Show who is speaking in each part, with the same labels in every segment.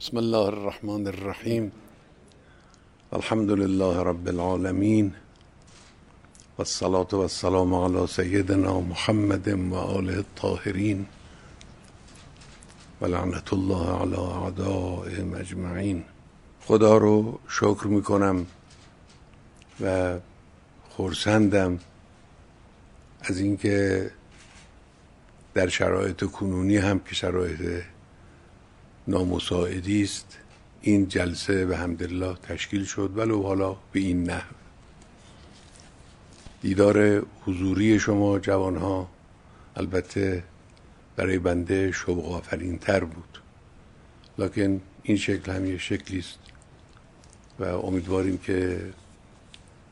Speaker 1: بسم الله الرحمن الرحیم الحمد لله رب العالمین والصلاة والسلام على سیدنا محمد و آله الطاهرین و لعنت الله علی اعدائهم اجمعین خدا رو شکر می‌کنم و خورسندم از اینکه در شرایط کنونی هم که شرایط نامساعدی است. این جلسه به حمدالله تشکیل شد ولو حالا به این نحو. دیدار حضوری شما جوانها البته برای بنده شوق آفرین تر بود. لکن این شکل هم یه شکلی است و امیدواریم که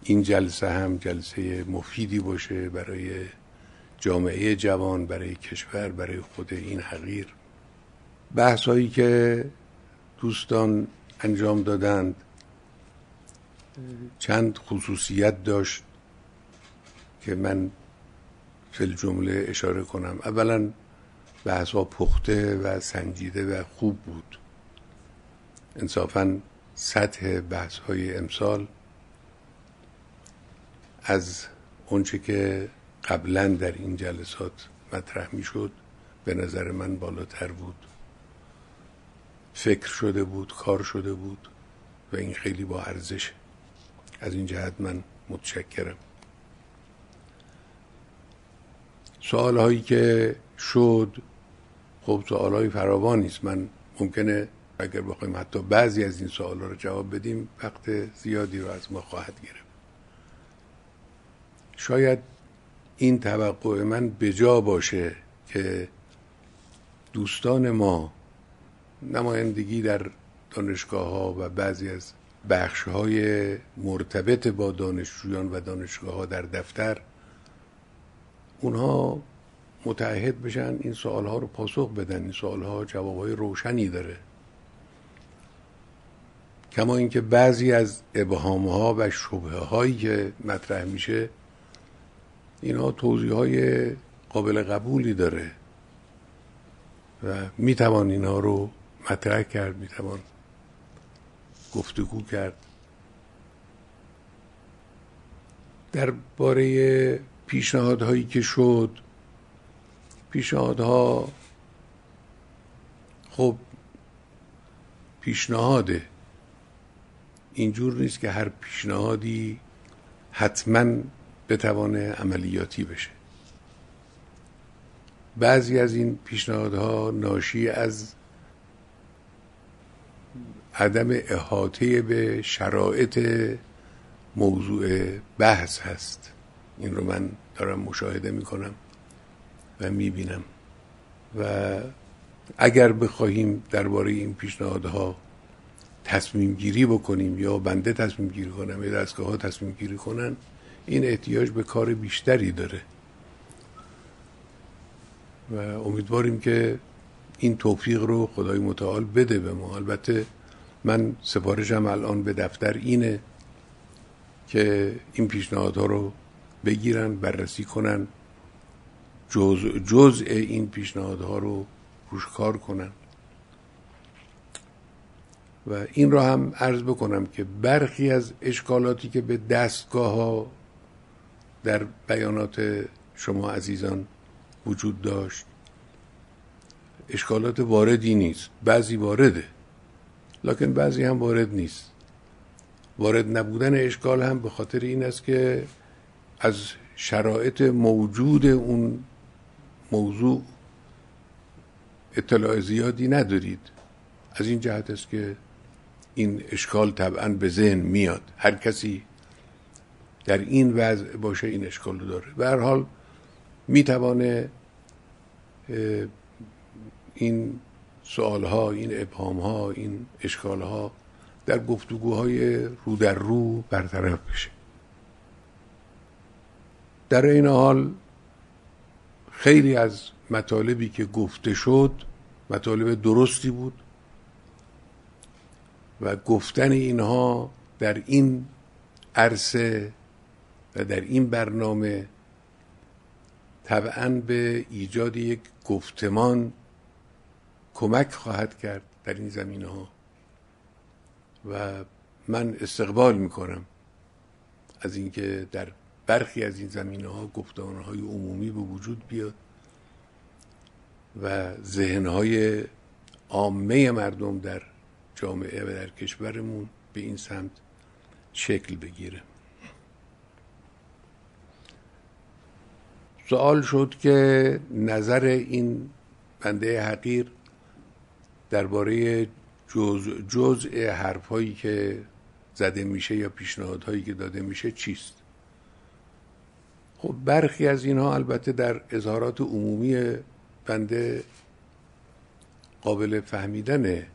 Speaker 1: این جلسه هم جلسه مفیدی باشه برای جامعه جوان برای کشور برای خود این حقیر. بحث هایی که دوستان انجام دادند چند خصوصیت داشت که من فل جمله اشاره کنم. اولا بحث ها پخته و سنجیده و خوب بود. انصافا سطح بحث های امسال از اونچه که قبلا در این جلسات مطرح می شد به نظر من بالاتر بود. فکر شده بود کار شده بود و این خیلی با ارزش. از این جهت من متشکرم. سوال هایی که شد خب سوال های فراوانی است من ممکنه اگر بخوایم حتی بعضی از این سوال رو جواب بدیم وقت زیادی رو از ما خواهد گرفت. شاید این توقع من بجا باشه که دوستان ما نمایندگی در دانشگاه ها و بعضی از بخش های مرتبط با دانشجویان و دانشگاه ها در دفتر اونها متعهد بشن این سوال ها رو پاسخ بدن این سوال ها جواب های روشنی داره. کما اینکه بعضی از ابهام ها و شبه هایی که مطرح میشه اینا توضیح های قابل قبولی داره و می‌توان اینها رو مطرح کرد می‌توان گفتگو کرد. درباره پیشنهادهایی که شد پیشنهادها خب پیشنهاده اینجور نیست که هر پیشنهادی حتما بتوانه عملیاتی بشه. بعضی از این پیشنهادها ناشی از عدم احاطه به شرایط موضوع بحث هست. این رو من دارم مشاهده می‌کنم و می‌بینم. و اگر بخواهیم درباره این پیشنهادها تصمیم گیری بکنیم یا بنده تصمیم گیری کنم یا دستگاه ها تصمیم گیری کنن این احتیاج به کار بیشتری داره. و امیدواریم که این توفیق رو خدای متعال بده به ما. البته من سفارشم الان به دفتر اینه که این پیشنهادها رو بگیرن بررسی کنن جز جزء این پیشنهادها رو روش کار کنن. و این رو هم عرض بکنم که برخی از اشکالاتی که به دستگاه ها در بیانات شما عزیزان وجود داشت اشکالات واردی نیست بعضی وارده. لکن بعضی هم وارد نیست. وارد نبودن اشکال هم به خاطر این است که از شرایط موجود اون موضوع اطلاع زیادی ندارید. از این جهت است که این اشکال طبعا به ذهن میاد. هر کسی در این وضع باشه این اشکال رو داره. به هر حال می‌توانه این سوال ها این ابهام ها این اشکال ها در گفتگوهای رو در رو برطرف بشه. در این حال خیلی از مطالبی که گفته شد مطالب درستی بود و گفتن اینها در این عرصه و در این برنامه طبعا به ایجاد یک گفتمان کمک خواهد کرد در این زمینه ها و من استقبال می‌کنم از اینکه در برخی از این زمینه ها گفتانه های عمومی به وجود بیاد و ذهن های عامه مردم در جامعه و در کشورمون به این سمت شکل بگیره. سوال شد که نظر این بنده حقیر درباره جز جزء حرفهایی که زده میشه یا پیشنهادهایی که داده میشه چیست؟ خب برخی از اینها البته در اظهارات عمومی بنده قابل فهمیدنه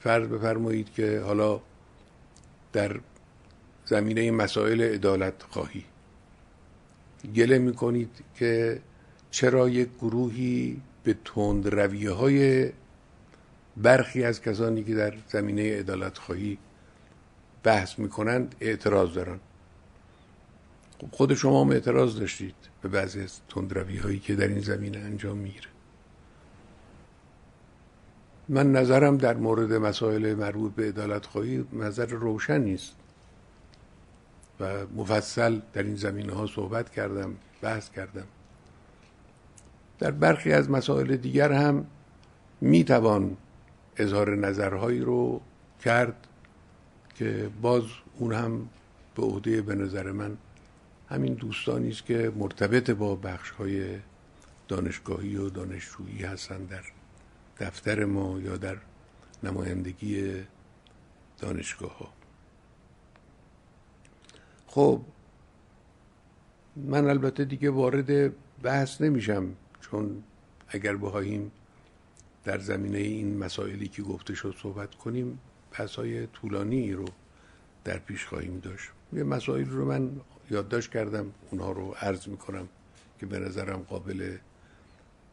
Speaker 1: فرض بفرمایید که حالا در زمینه مسائل عدالت خواهی. گله می‌کنید که چرا یک گروهی به تند رویه های برخی از کسانی که در زمینه عدالت خواهی بحث می‌کنند اعتراض دارن. خب خود شما هم اعتراض داشتید به بعضی از تندروی هایی که در این زمینه انجام می‌گیره. من نظرم در مورد مسائل مربوط به عدالت خواهی نظر روشن نیست. و مفصل در این زمینه ها صحبت کردم بحث کردم. در برخی از مسائل دیگر هم می‌توان اظهار نظرهایی رو کرد که باز اون هم به عهده به نظر من همین دوستانی است که مرتبط با بخش های دانشگاهی و دانشجویی هستند در دفتر ما یا در نمایندگی دانشگاه ها خب من البته دیگه وارد بحث نمیشم چون اگر بخواهیم در زمینه این مسائلی که گفته شد صحبت کنیم های طولانی رو در پیش خواهیم داشت. یه مسائل رو من یادداشت کردم اونها رو عرض می‌کنم که به نظرم قابل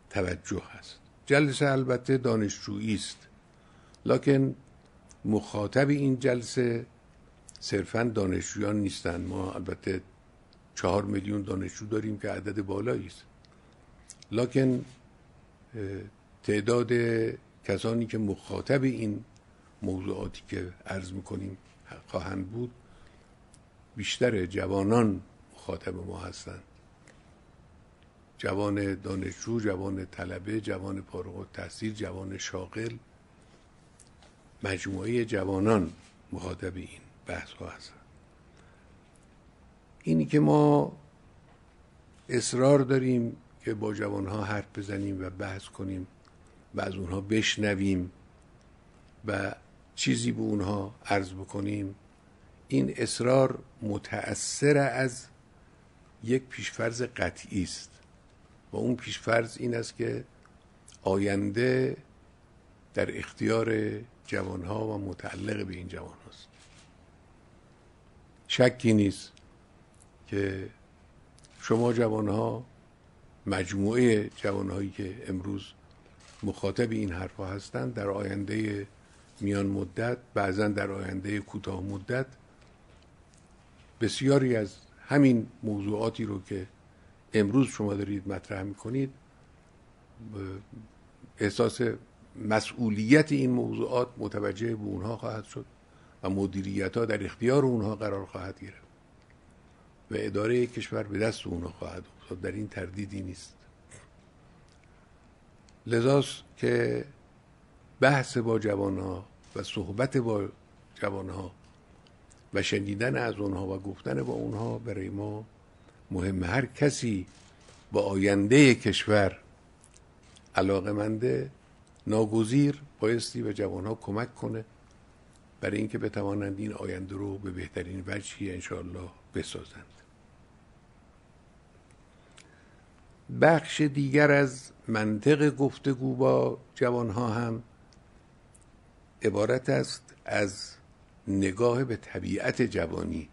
Speaker 1: توجه هست. جلسه البته دانشجویی است. لکن مخاطب این جلسه صرفا دانشجویان نیستند ما البته چهار میلیون دانشجو داریم که عدد بالایی است. لکن تعداد کسانی که مخاطب این موضوعاتی که عرض می‌کنیم خواهند بود بیشتر جوانان مخاطب ما هستند. جوان دانشجو جوان طلبه جوان فارغ تحصیل جوان شاغل مجموعه جوانان مخاطب این بحث ها هستند. اینی که ما اصرار داریم که با جوان ها حرف بزنیم و بحث کنیم و از اونها بشنویم و چیزی به اونها عرض بکنیم. این اصرار متأثر از یک پیشفرز قطعی است و اون پیشفرز این است که آینده در اختیار جوانها و متعلق به این جوان هست شکی نیست که شما جوانها مجموعه جوانهایی که امروز مخاطب این حرفها هستند در آینده میان مدت بعضا در آینده کوتاه مدت. بسیاری از همین موضوعاتی رو که امروز شما دارید مطرح می‌کنید احساس مسئولیت این موضوعات متوجه به اونها خواهد شد و مدیریت ها در اختیار اونها قرار خواهد گرفت و اداره کشور به دست اونها خواهد افتاد. در این تردیدی نیست. لذاست که بحث با جوان ها و صحبت با جوان ها و شنیدن از اونها و گفتن با اونها برای ما مهم هر کسی با آینده کشور علاقه منده ناگزیر بایستی به جوان ها کمک کنه برای اینکه بتوانند این آینده رو به بهترین وجهی انشاءالله بسازند. بخش دیگر از منطق گفتگو با جوانها هم عبارت است از نگاه به طبیعت جوانی.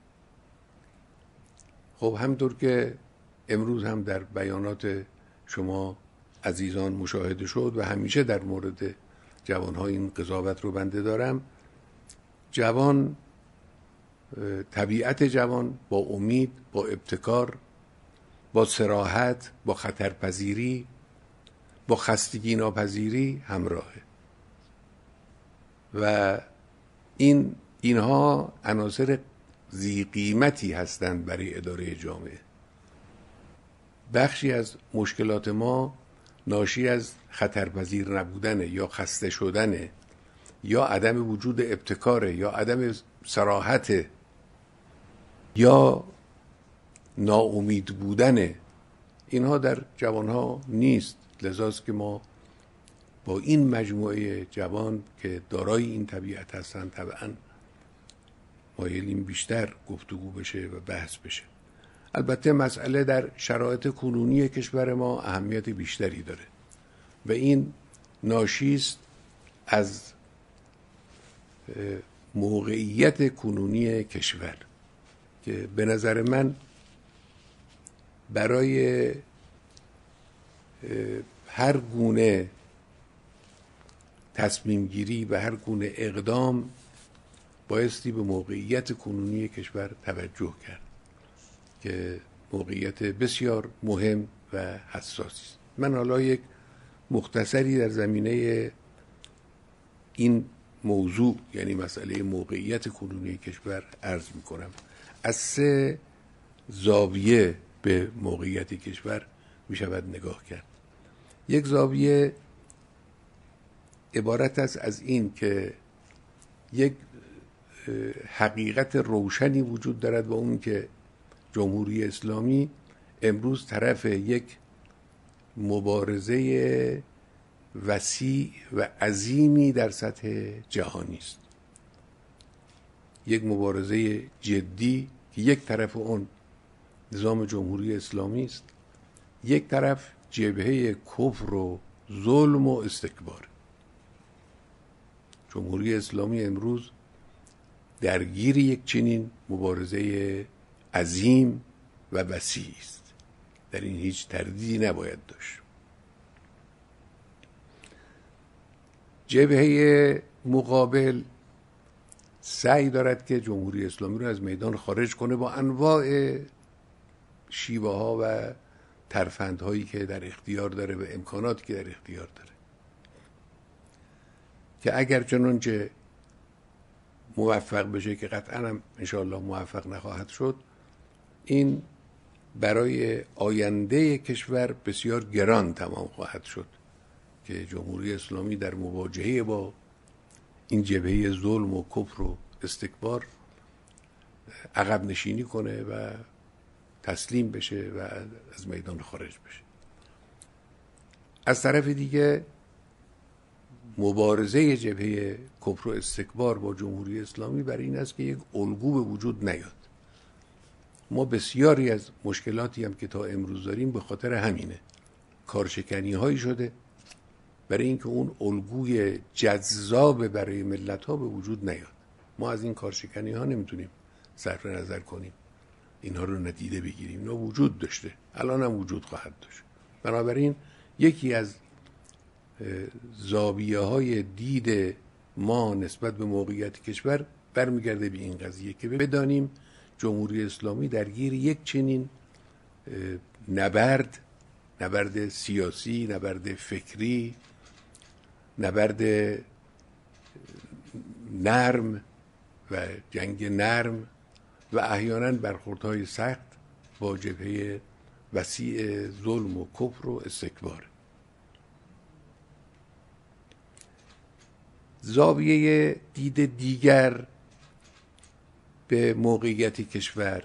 Speaker 1: خب همطور که امروز هم در بیانات شما عزیزان مشاهده شد و همیشه در مورد جوانها این قضاوت رو بنده دارم جوان طبیعت جوان با امید با ابتکار با سراحت با خطرپذیری با خستگی ناپذیری همراهه. و این اینها عناصر زی قیمتی هستند برای اداره جامعه. بخشی از مشکلات ما ناشی از خطرپذیر نبودن یا خسته شدن یا عدم وجود ابتکاره یا عدم سراحت یا ناامید بودن. اینها در جوانها نیست. لذاست که ما با این مجموعه جوان که دارای این طبیعت هستند طبعا مایلیم بیشتر گفتگو بشه و بحث بشه. البته مسئله در شرایط کنونی کشور ما اهمیت بیشتری داره. و این ناشیست از موقعیت کنونی کشور که به نظر من برای هر گونه تصمیم گیری و هر گونه اقدام بایستی به موقعیت کنونی کشور توجه کرد که موقعیت بسیار مهم و حساسی است. من حالا یک مختصری در زمینه این موضوع یعنی مسئله موقعیت کنونی کشور عرض می کنم از سه زاویه به موقعیت کشور می شود نگاه کرد. یک زاویه عبارت است از این که یک حقیقت روشنی وجود دارد و اون که جمهوری اسلامی امروز طرف یک مبارزه وسیع و عظیمی در سطح جهانی است. یک مبارزه جدی که یک طرف اون نظام جمهوری اسلامی است. یک طرف جبهه کفر و ظلم و استکبار. جمهوری اسلامی امروز درگیر یک چنین مبارزه عظیم و وسیع است. در این هیچ تردیدی نباید داشت. جبهه مقابل سعی دارد که جمهوری اسلامی رو از میدان خارج کنه با انواع شیوه ها و ترفندهایی که در اختیار داره و امکاناتی که در اختیار داره. که اگر چنانچه موفق بشه که قطعا هم انشاءالله موفق نخواهد شد این برای آینده کشور بسیار گران تمام خواهد شد که جمهوری اسلامی در مواجهه با این جبهه ظلم و کفر و استکبار عقب نشینی کنه و تسلیم بشه و از میدان خارج بشه. از طرف دیگه مبارزه جبهه کفر و استکبار با جمهوری اسلامی بر این است که یک الگو به وجود نیاد. ما بسیاری از مشکلاتی هم که تا امروز داریم به خاطر همینه. کارشکنی هایی شده برای اینکه اون الگوی جذاب برای ملت ها به وجود نیاد. ما از این کارشکنی ها نمی‌تونیم صرف نظر کنیم. اینها رو ندیده بگیریم. اینا وجود داشته. الان هم وجود خواهد داشت. بنابراین یکی از زاویه های دید ما نسبت به موقعیت کشور برمیگرده به این قضیه که بدانیم جمهوری اسلامی درگیر یک چنین نبرد نبرد سیاسی نبرد فکری نبرد نرم و جنگ نرم و احیانا برخوردهای سخت با جبهه وسیع ظلم و کفر و استکبار. زاویه دید دیگر به موقعیت کشور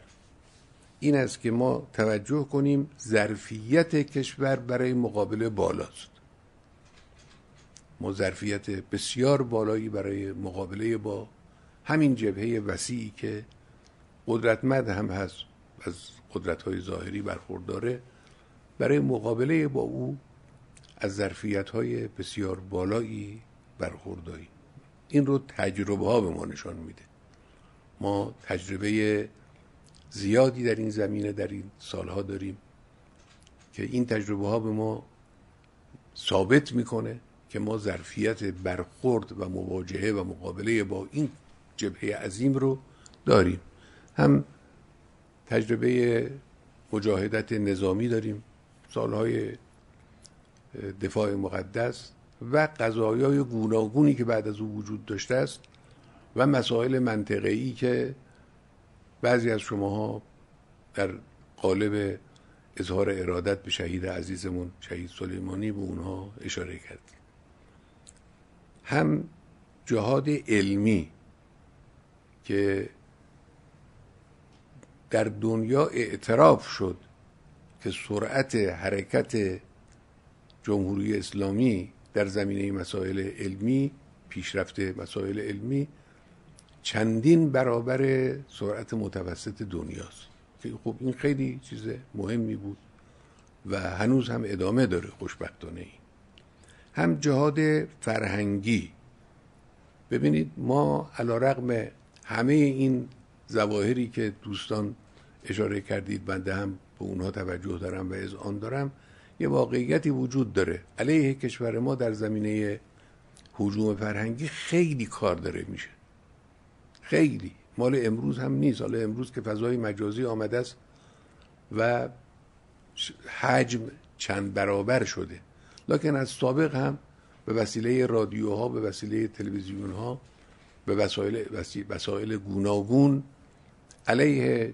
Speaker 1: این است که ما توجه کنیم ظرفیت کشور برای مقابله بالاست. ما ظرفیت بسیار بالایی برای مقابله با همین جبهه وسیعی که قدرتمند هم هست از قدرت های ظاهری برخورداره. برای مقابله با او از ظرفیت های بسیار بالایی برخورداری این رو تجربه ها به ما نشان میده. ما تجربه زیادی در این زمینه در این سالها داریم که این تجربه ها به ما ثابت می‌کنه که ما ظرفیت برخورد و مواجهه و مقابله با این جبهه عظیم رو داریم. هم تجربه مجاهدت نظامی داریم سالهای دفاع مقدس و قضایای گوناگونی که بعد از او وجود داشته است و مسائل منطقه‌ای که بعضی از شماها در قالب اظهار ارادت به شهید عزیزمون شهید سلیمانی به اونها اشاره کرد. هم جهاد علمی که در دنیا اعتراف شد که سرعت حرکت جمهوری اسلامی در زمینه مسائل علمی پیشرفت مسائل علمی چندین برابر سرعت متوسط دنیاست. که خب این خیلی چیز مهمی بود و هنوز هم ادامه داره خوشبختانه این هم جهاد فرهنگی. ببینید ما علا رقم همه این زواهری که دوستان اشاره کردید بنده هم به اونها توجه دارم و از آن دارم یه واقعیتی وجود داره. علیه کشور ما در زمینه حجوم فرهنگی خیلی کار داره میشه. خیلی. مال امروز هم نیست. حالا امروز که فضای مجازی آمده است و حجم چند برابر شده. لکن از سابق هم به وسیله رادیوها به وسیله تلویزیون ها به وسایل, وسایل گوناگون علیه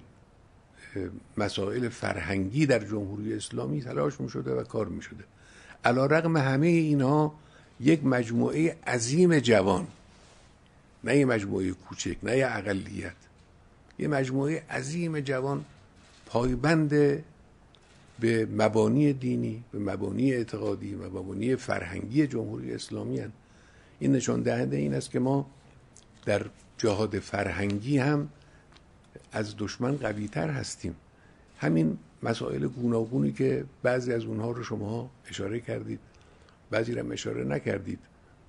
Speaker 1: مسائل فرهنگی در جمهوری اسلامی تلاش می شده و کار می شده علا رقم همه اینها یک مجموعه عظیم جوان نه یه مجموعه کوچک نه یه اقلیت یه مجموعه عظیم جوان پایبند به مبانی دینی به مبانی اعتقادی و مبانی فرهنگی جمهوری اسلامی هن. این نشان دهنده این است که ما در جهاد فرهنگی هم از دشمن قوی تر هستیم. همین مسائل گوناگونی که بعضی از اونها رو شما اشاره کردید بعضی رو اشاره نکردید.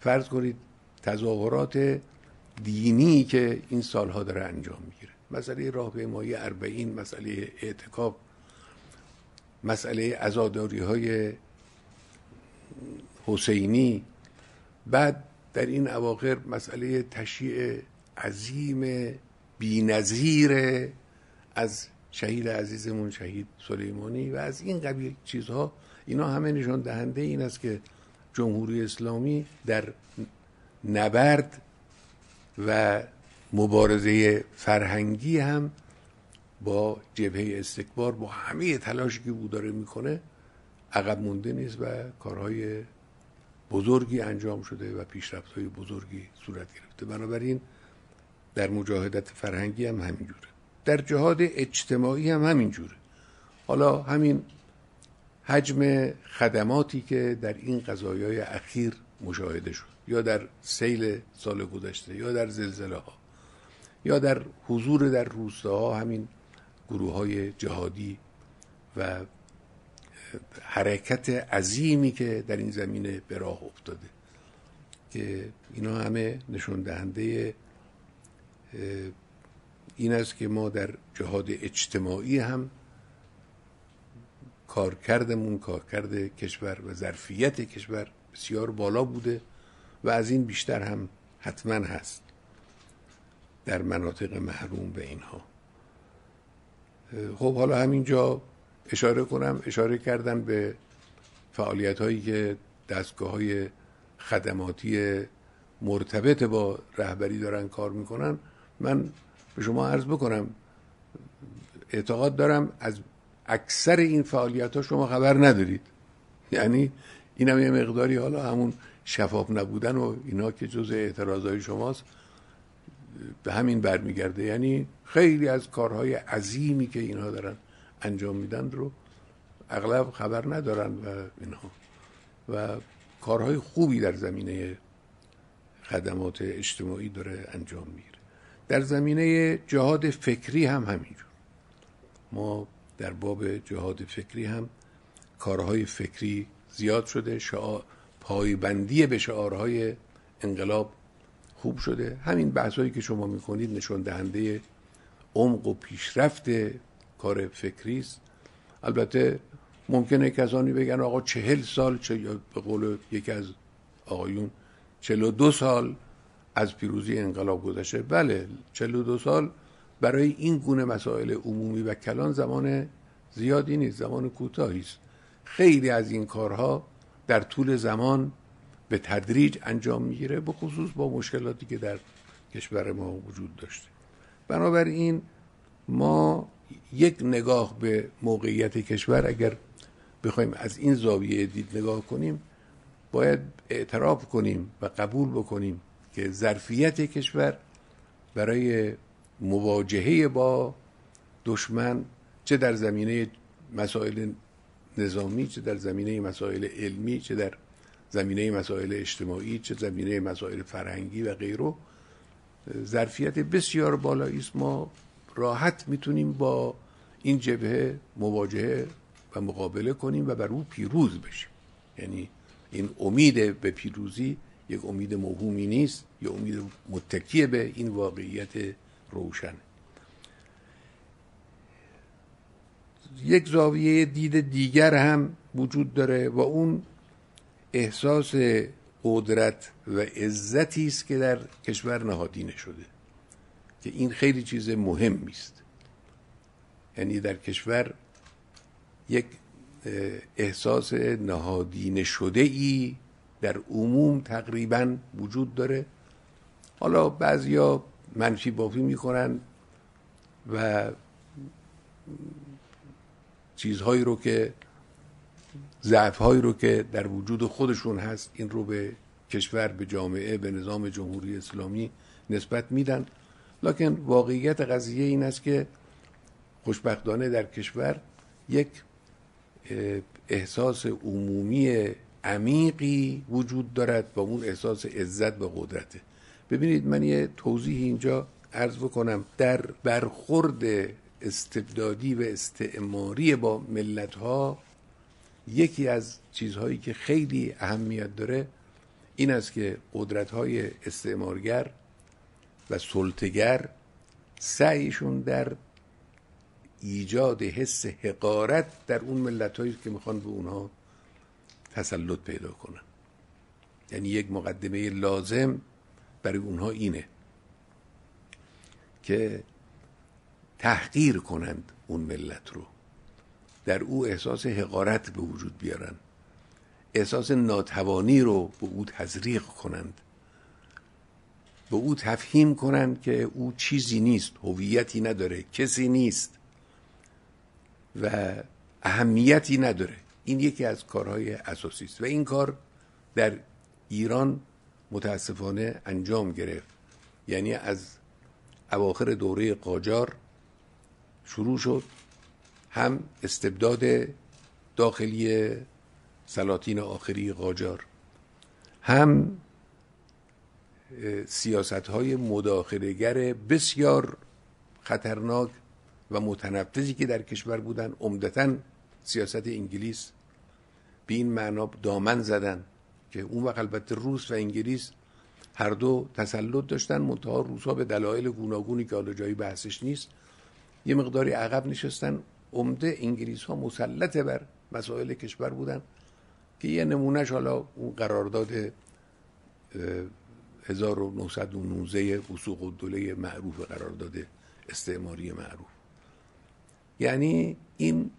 Speaker 1: فرض کنید تظاهرات دینی که این سالها داره انجام می‌گیره. مسئله راهپیمایی اربعین مسئله اعتکاف مسئله ازاداری های حسینی. بعد در این اواخر مسئله تشییع عظیم بینظیر از شهید عزیزمون شهید سلیمانی و از این قبیل چیزها اینا همه نشان دهنده این است که جمهوری اسلامی در نبرد و مبارزه فرهنگی هم با جبهه استکبار با همه تلاشی که او داره می‌کنه عقب مونده نیست و کارهای بزرگی انجام شده و پیشرفت های بزرگی صورت گرفته. بنابراین در مجاهدت فرهنگی هم همینجوره. در جهاد اجتماعی هم همینجوره. حالا همین حجم خدماتی که در این قضایای اخیر مشاهده شد یا در سیل سال گذشته یا در زلزله ها یا در حضور در روستاها همین گروه های جهادی و حرکت عظیمی که در این زمینه به راه افتاده که اینا همه نشون دهنده این است که ما در جهاد اجتماعی هم کارکردمون کارکرد کشور و ظرفیت کشور بسیار بالا بوده و از این بیشتر هم حتما هست در مناطق محروم به اینها. خب حالا همینجا اشاره کنم اشاره کردن به فعالیت هایی که دستگاه های خدماتی مرتبط با رهبری دارن کار می‌کنن. من به شما عرض بکنم اعتقاد دارم از اکثر این فعالیت ها شما خبر ندارید. یعنی این هم یه مقداری حالا همون شفاف نبودن و اینا که جز اعتراضای شماست به همین برمیگرده. یعنی خیلی از کارهای عظیمی که اینها دارن انجام میدن رو اغلب خبر ندارن و اینها. و کارهای خوبی در زمینه خدمات اجتماعی داره انجام می‌گیره. در زمینه جهاد فکری هم همینجور ما در باب جهاد فکری هم کارهای فکری زیاد شده شعار پایبندی به شعارهای انقلاب خوب شده. همین بحثایی که شما می‌کنید نشان دهنده عمق و پیشرفت کار فکری است. البته ممکنه کسانی بگن آقا چهل سال چه به قول یکی از آقایون چهل و دو سال از پیروزی انقلاب گذشته. بله چهل و دو سال برای این گونه مسائل عمومی و کلان زمان زیادی نیست زمان کوتاهی است. خیلی از این کارها در طول زمان به تدریج انجام می‌گیره به خصوص با مشکلاتی که در کشور ما وجود داشته. بنابراین ما یک نگاه به موقعیت کشور اگر بخوایم از این زاویه دید نگاه کنیم باید اعتراف کنیم و قبول بکنیم که ظرفیت کشور برای مواجهه با دشمن چه در زمینه مسائل نظامی چه در زمینه مسائل علمی چه در زمینه مسائل اجتماعی چه زمینه مسائل فرهنگی و غیره ظرفیت بسیار بالایی است. ما راحت می‌تونیم با این جبهه مواجهه و مقابله کنیم و بر او پیروز بشیم. یعنی این امید به پیروزی یک امید موهومی نیست یا امید متکیه به این واقعیت روشن. یک زاویه دید دیگر هم وجود داره و اون احساس قدرت و عزتی است که در کشور نهادینه شده که این خیلی چیز مهمی است. یعنی در کشور یک احساس نهادینه شده ای در عموم تقریبا وجود داره. حالا بعضیا منفی بافی می‌کنن و چیزهایی رو که ضعف هایی رو که در وجود خودشون هست این رو به کشور به جامعه به نظام جمهوری اسلامی نسبت میدن. لکن واقعیت قضیه این است که خوشبختانه در کشور یک احساس عمومی عمیقی وجود دارد با اون احساس عزت و قدرته ببینید من یه توضیح اینجا عرض بکنم. در برخورد استبدادی و استعماری با ملت ها یکی از چیزهایی که خیلی اهمیت داره این است که قدرت های استعمارگر و سلطگر سعیشون در ایجاد حس حقارت در اون ملت هایی که می‌خوان به اونها تسلط پیدا کنن. یعنی یک مقدمه لازم برای اونها اینه که تحقیر کنند اون ملت رو. در او احساس حقارت به وجود بیارن. احساس ناتوانی رو به او تزریق کنند. به او تفهیم کنند که او چیزی نیست هویتی نداره کسی نیست و اهمیتی نداره. این یکی از کارهای اساسی است. و این کار در ایران متاسفانه انجام گرفت. یعنی از اواخر دوره قاجار شروع شد. هم استبداد داخلی سلاطین آخری قاجار هم سیاست های مداخلگر بسیار خطرناک و متنفذی که در کشور بودن عمدتا سیاست انگلیس به این معنا دامن زدن که اون وقت البته روس و انگلیس هر دو تسلط داشتن منتها روسا به دلایل گوناگونی که حالا جایی بحثش نیست یه مقداری عقب نشستن. عمده انگلیس ها مسلط بر مسائل کشور بودن که یه نمونهش حالا اون قرارداد 1919 وسوق الدوله معروف قرارداد استعماری معروف. یعنی این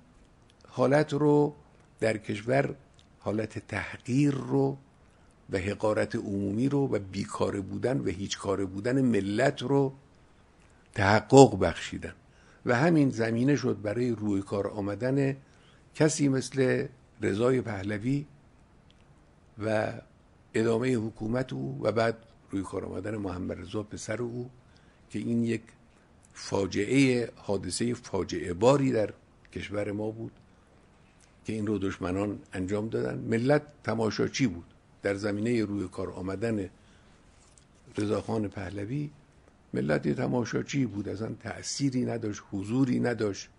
Speaker 1: حالت رو در کشور حالت تحقیر رو و حقارت عمومی رو و بیکار بودن و هیچ کار بودن ملت رو تحقق بخشیدن. و همین زمینه شد برای روی کار آمدن کسی مثل رضای پهلوی و ادامه حکومت او و بعد روی کار آمدن محمد رضا پسر او که این یک فاجعه حادثه فاجعه باری در کشور ما بود. که این رو دشمنان انجام دادن. ملت تماشاچی بود. در زمینه روی کار آمدن رضاخان پهلوی ملت یه تماشاچی بود. اصلا تأثیری نداشت حضوری نداشت.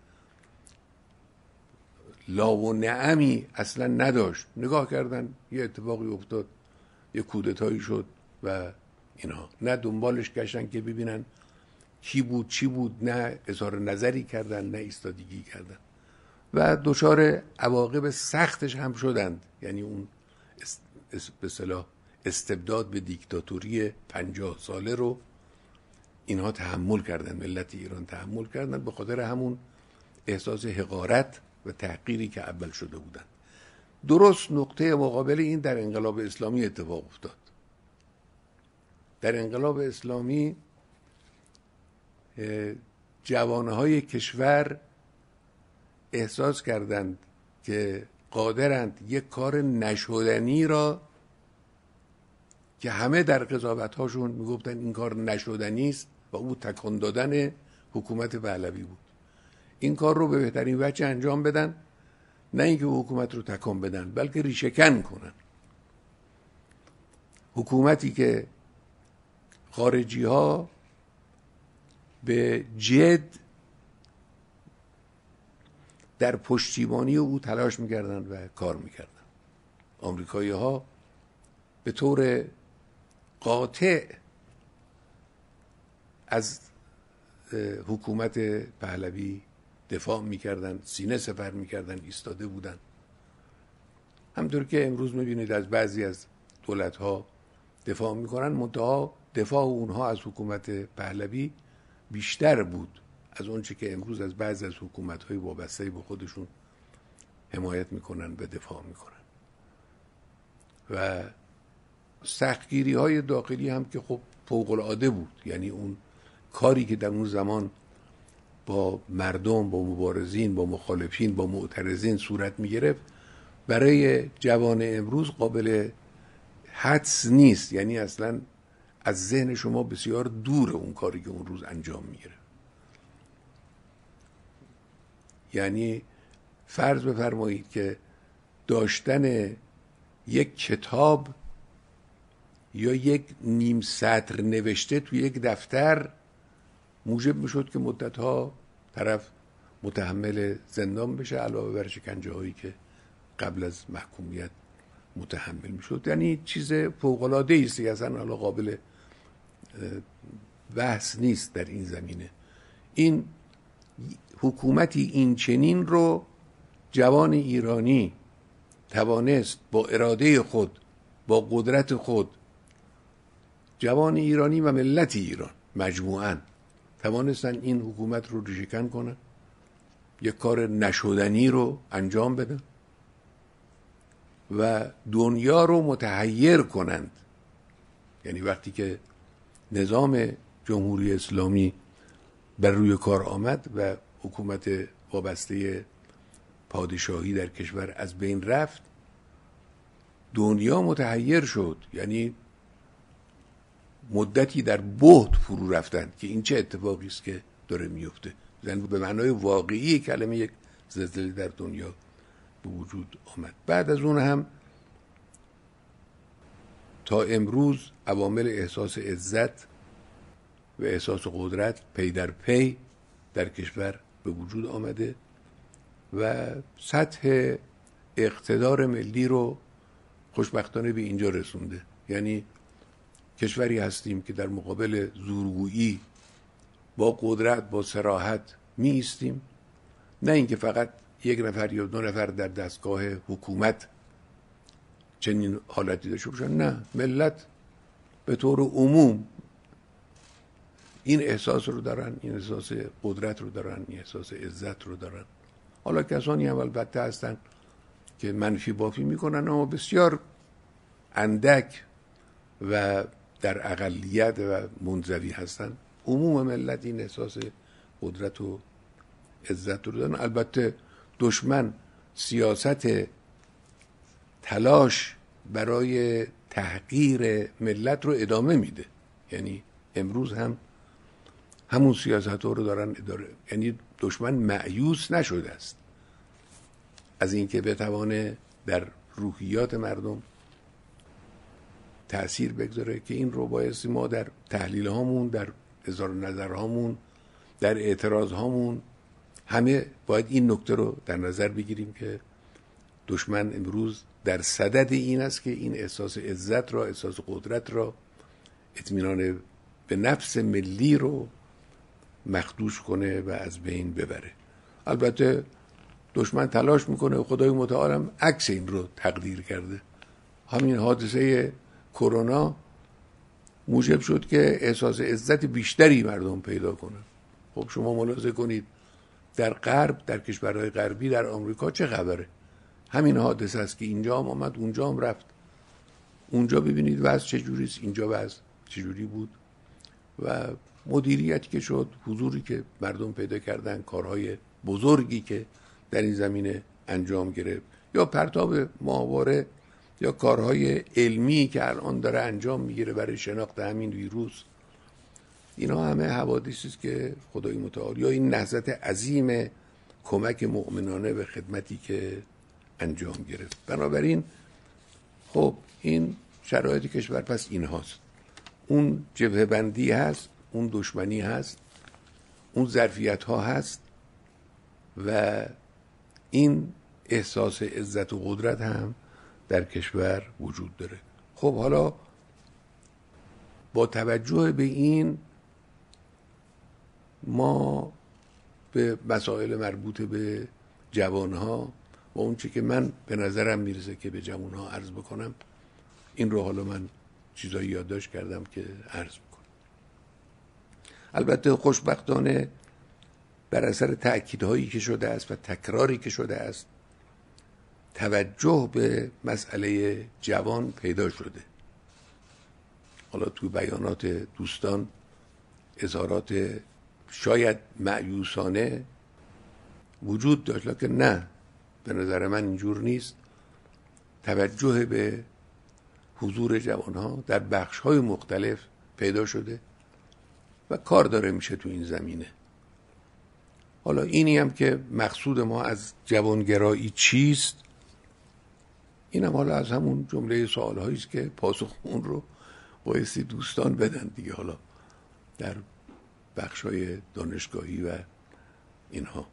Speaker 1: لا و نعمی اصلا نداشت. نگاه کردن یه اتفاقی افتاد یه کودتایی شد و اینها نه دنبالش گشتن که ببینن کی بود چی بود نه اظهار نظری کردن نه ایستادگی کردن. و دچار عواقب سختش هم شدند. یعنی اون به صلاح استبداد به دیکتاتوری پنجاه ساله رو اینها تحمل کردن ملت ایران تحمل کردن به خاطر همون احساس حقارت و تحقیری که اول شده بودن درست نقطه مقابل این در انقلاب اسلامی اتفاق افتاد. در انقلاب اسلامی جوانهای کشور احساس کردند که قادرند یک کار نشدنی را که همه در قضاوت هاشون می‌گفتن این کار نشدنی است و او تکان دادن حکومت پهلوی بود. این کار رو به بهترین وجه انجام بدن نه اینکه حکومت رو تکان بدن بلکه ریشهکن کنن. حکومتی که خارجی ها به جد در پشتیبانی او تلاش می‌کردن و کار می‌کردن آمریکایی ها به طور قاطع از حکومت پهلوی دفاع می‌کردن سینه سفر می‌کردن ایستاده بودن همطور که امروز می‌بینید از بعضی از دولت ها دفاع می‌کنن منتها دفاع اونها از حکومت پهلوی بیشتر بود. از اونچه که امروز از بعضی از حکومت های وابسته به خودشون حمایت می‌کنن و دفاع می‌کنن. و سختگیری های داخلی هم که خب فوق العاده بود. یعنی اون کاری که در اون زمان با مردم با مبارزین با مخالفین با معترضین صورت می گرفت برای جوان امروز قابل حدس نیست. یعنی اصلا از ذهن شما بسیار دور اون کاری که اون روز انجام می‌گیره یعنی فرض بفرمایید که داشتن یک کتاب یا یک نیم سطر نوشته توی یک دفتر موجب می‌شد که مدتها طرف متحمل زندان بشه علاوه بر شکنجه هایی که قبل از محکومیت متحمل می‌شد. یعنی چیز فوق العاده است اصلا حالا قابل بحث نیست در این زمینه. این حکومتی این چنین رو جوان ایرانی توانست با اراده خود با قدرت خود جوان ایرانی و ملت ایران مجموعاً توانستن این حکومت رو ریشهکن کنن یک کار نشدنی رو انجام بدن و دنیا رو متحیر کنند. یعنی وقتی که نظام جمهوری اسلامی بر روی کار آمد و حکومت وابسته پادشاهی در کشور از بین رفت. دنیا متحیر شد یعنی مدتی در بهت فرو رفتن که این چه اتفاقی است که داره میفته. زن به معنای واقعی کلمه یک زلزله در دنیا به وجود آمد. بعد از اون هم تا امروز عوامل احساس عزت و احساس قدرت پی در پی در کشور به وجود آمده و سطح اقتدار ملی رو خوشبختانه به اینجا رسونده. یعنی کشوری هستیم که در مقابل زورگویی با قدرت با سراحت می ایستیم نه اینکه فقط یک نفر یا دو نفر در دستگاه حکومت چنین حالتی داشته باشن. نه ملت به طور عموم این احساس رو دارن این احساس قدرت رو دارن این احساس عزت رو دارن. حالا کسانی هم البته هستن که منفی بافی می‌کنن اما بسیار اندک و در اقلیت و منزوی هستن. عموم ملت این احساس قدرت و عزت رو دارن. البته دشمن سیاست تلاش برای تحقیر ملت رو ادامه میده. یعنی امروز هم همون سیاست رو دارن اداره یعنی دشمن معیوس نشده است. از اینکه بتوانه در روحیات مردم تاثیر بگذاره که این رو بایستی ما در تحلیل هامون در اظهار نظر هامون در اعتراض هامون همه باید این نکته رو در نظر بگیریم که دشمن امروز در صدد این است که این احساس عزت را احساس قدرت را اطمینان به نفس ملی رو مخدوش کنه و از بین ببره. البته دشمن تلاش می‌کنه خدای متعالم عکس این رو تقدیر کرده. همین حادثه کرونا موجب شد که احساس عزت بیشتری مردم پیدا کنن خب شما ملاحظه کنید در غرب در کشورهای غربی در آمریکا چه خبره؟ همین حادثه است که اینجا هم آمد اونجا هم رفت. اونجا ببینید وضع چجوری است اینجا وضع چجوری بود و مدیریتی که شد حضوری که مردم پیدا کردن کارهای بزرگی که در این زمینه انجام گرفت. یا پرتاب ماهواره یا کارهای علمی که الان داره انجام می‌گیره برای شناخت همین ویروس. اینا همه حوادثی است که خدای متعال. یا این نهضت عظیم کمک مؤمنانه به خدمتی که انجام گرفت. بنابراین خب این شرایط کشور پس این هاست اون جبه بندی هست. اون دشمنی هست اون ظرفیت ها هست و این احساس عزت و قدرت هم در کشور وجود داره. خب حالا با توجه به این ما به مسائل مربوط به جوانها و اون چی که من به نظرم می‌رسه که به جوانها عرض بکنم این رو حالا من چیزایی یادداشت کردم که عرض البته خوشبختانه بر اثر تأکیدهایی که شده است و تکراری که شده است توجه به مسئله جوان پیدا شده. حالا تو بیانات دوستان اظهارات شاید معیوسانه وجود داشت لکن نه. به نظر من اینجور نیست. توجه به حضور جوان ها در بخش های مختلف پیدا شده. و کار داره میشه تو این زمینه. حالا اینی هم که مقصود ما از جوانگرایی چیست؟ اینم حالا از همون جمله سوال است که پاسخ اون رو بایستی دوستان بدن دیگه حالا در بخش های دانشگاهی و اینها.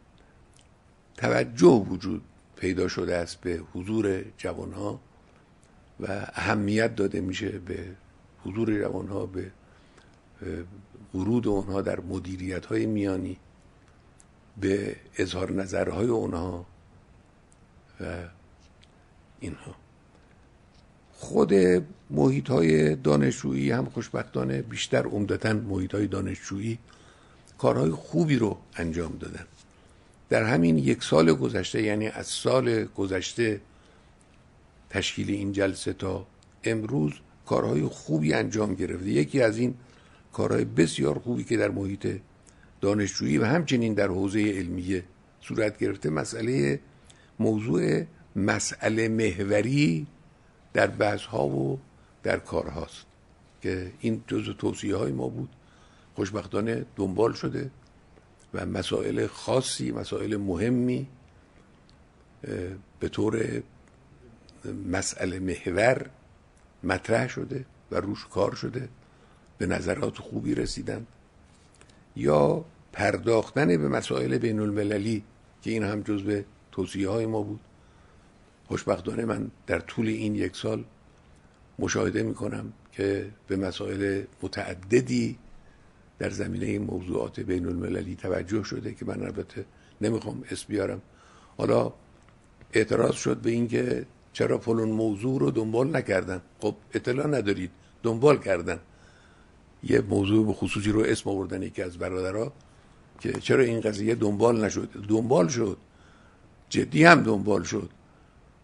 Speaker 1: توجه وجود پیدا شده است به حضور جوان ها و اهمیت داده میشه به حضور جوان ها به ورود اونها در مدیریت های میانی به اظهار نظرهای اونها و اینها. خود محیط های دانشجویی هم خوشبختانه بیشتر عمدتا محیط های دانشجویی کارهای خوبی رو انجام دادن. در همین یک سال گذشته یعنی از سال گذشته تشکیل این جلسه تا امروز کارهای خوبی انجام گرفته. یکی از این کارهای بسیار خوبی که در محیط دانشجویی و همچنین در حوزه علمیه صورت گرفته. مسئله موضوع مسئله محوری در بحث ها و در کارهاست که این جزء توصیه های ما بود. خوشبختانه دنبال شده و مسائل خاصی مسائل مهمی به طور مسئله محور مطرح شده و روش کار شده. به نظرات خوبی رسیدن یا پرداختن به مسائل بین المللی که این هم جزو توصیه های ما بود. خوشبختانه من در طول این یک سال مشاهده می کنم که به مسائل متعددی در زمینه موضوعات بین المللی توجه شده که من البته نمی‌خوام اسم بیارم. حالا اعتراض شد به اینکه چرا فلون موضوع رو دنبال نکردن. خب اطلاع ندارید. دنبال کردن. یه موضوع به خصوصی رو اسم آوردن یکی از برادرها که چرا این قضیه دنبال نشد؟ دنبال شد. جدی هم دنبال شد.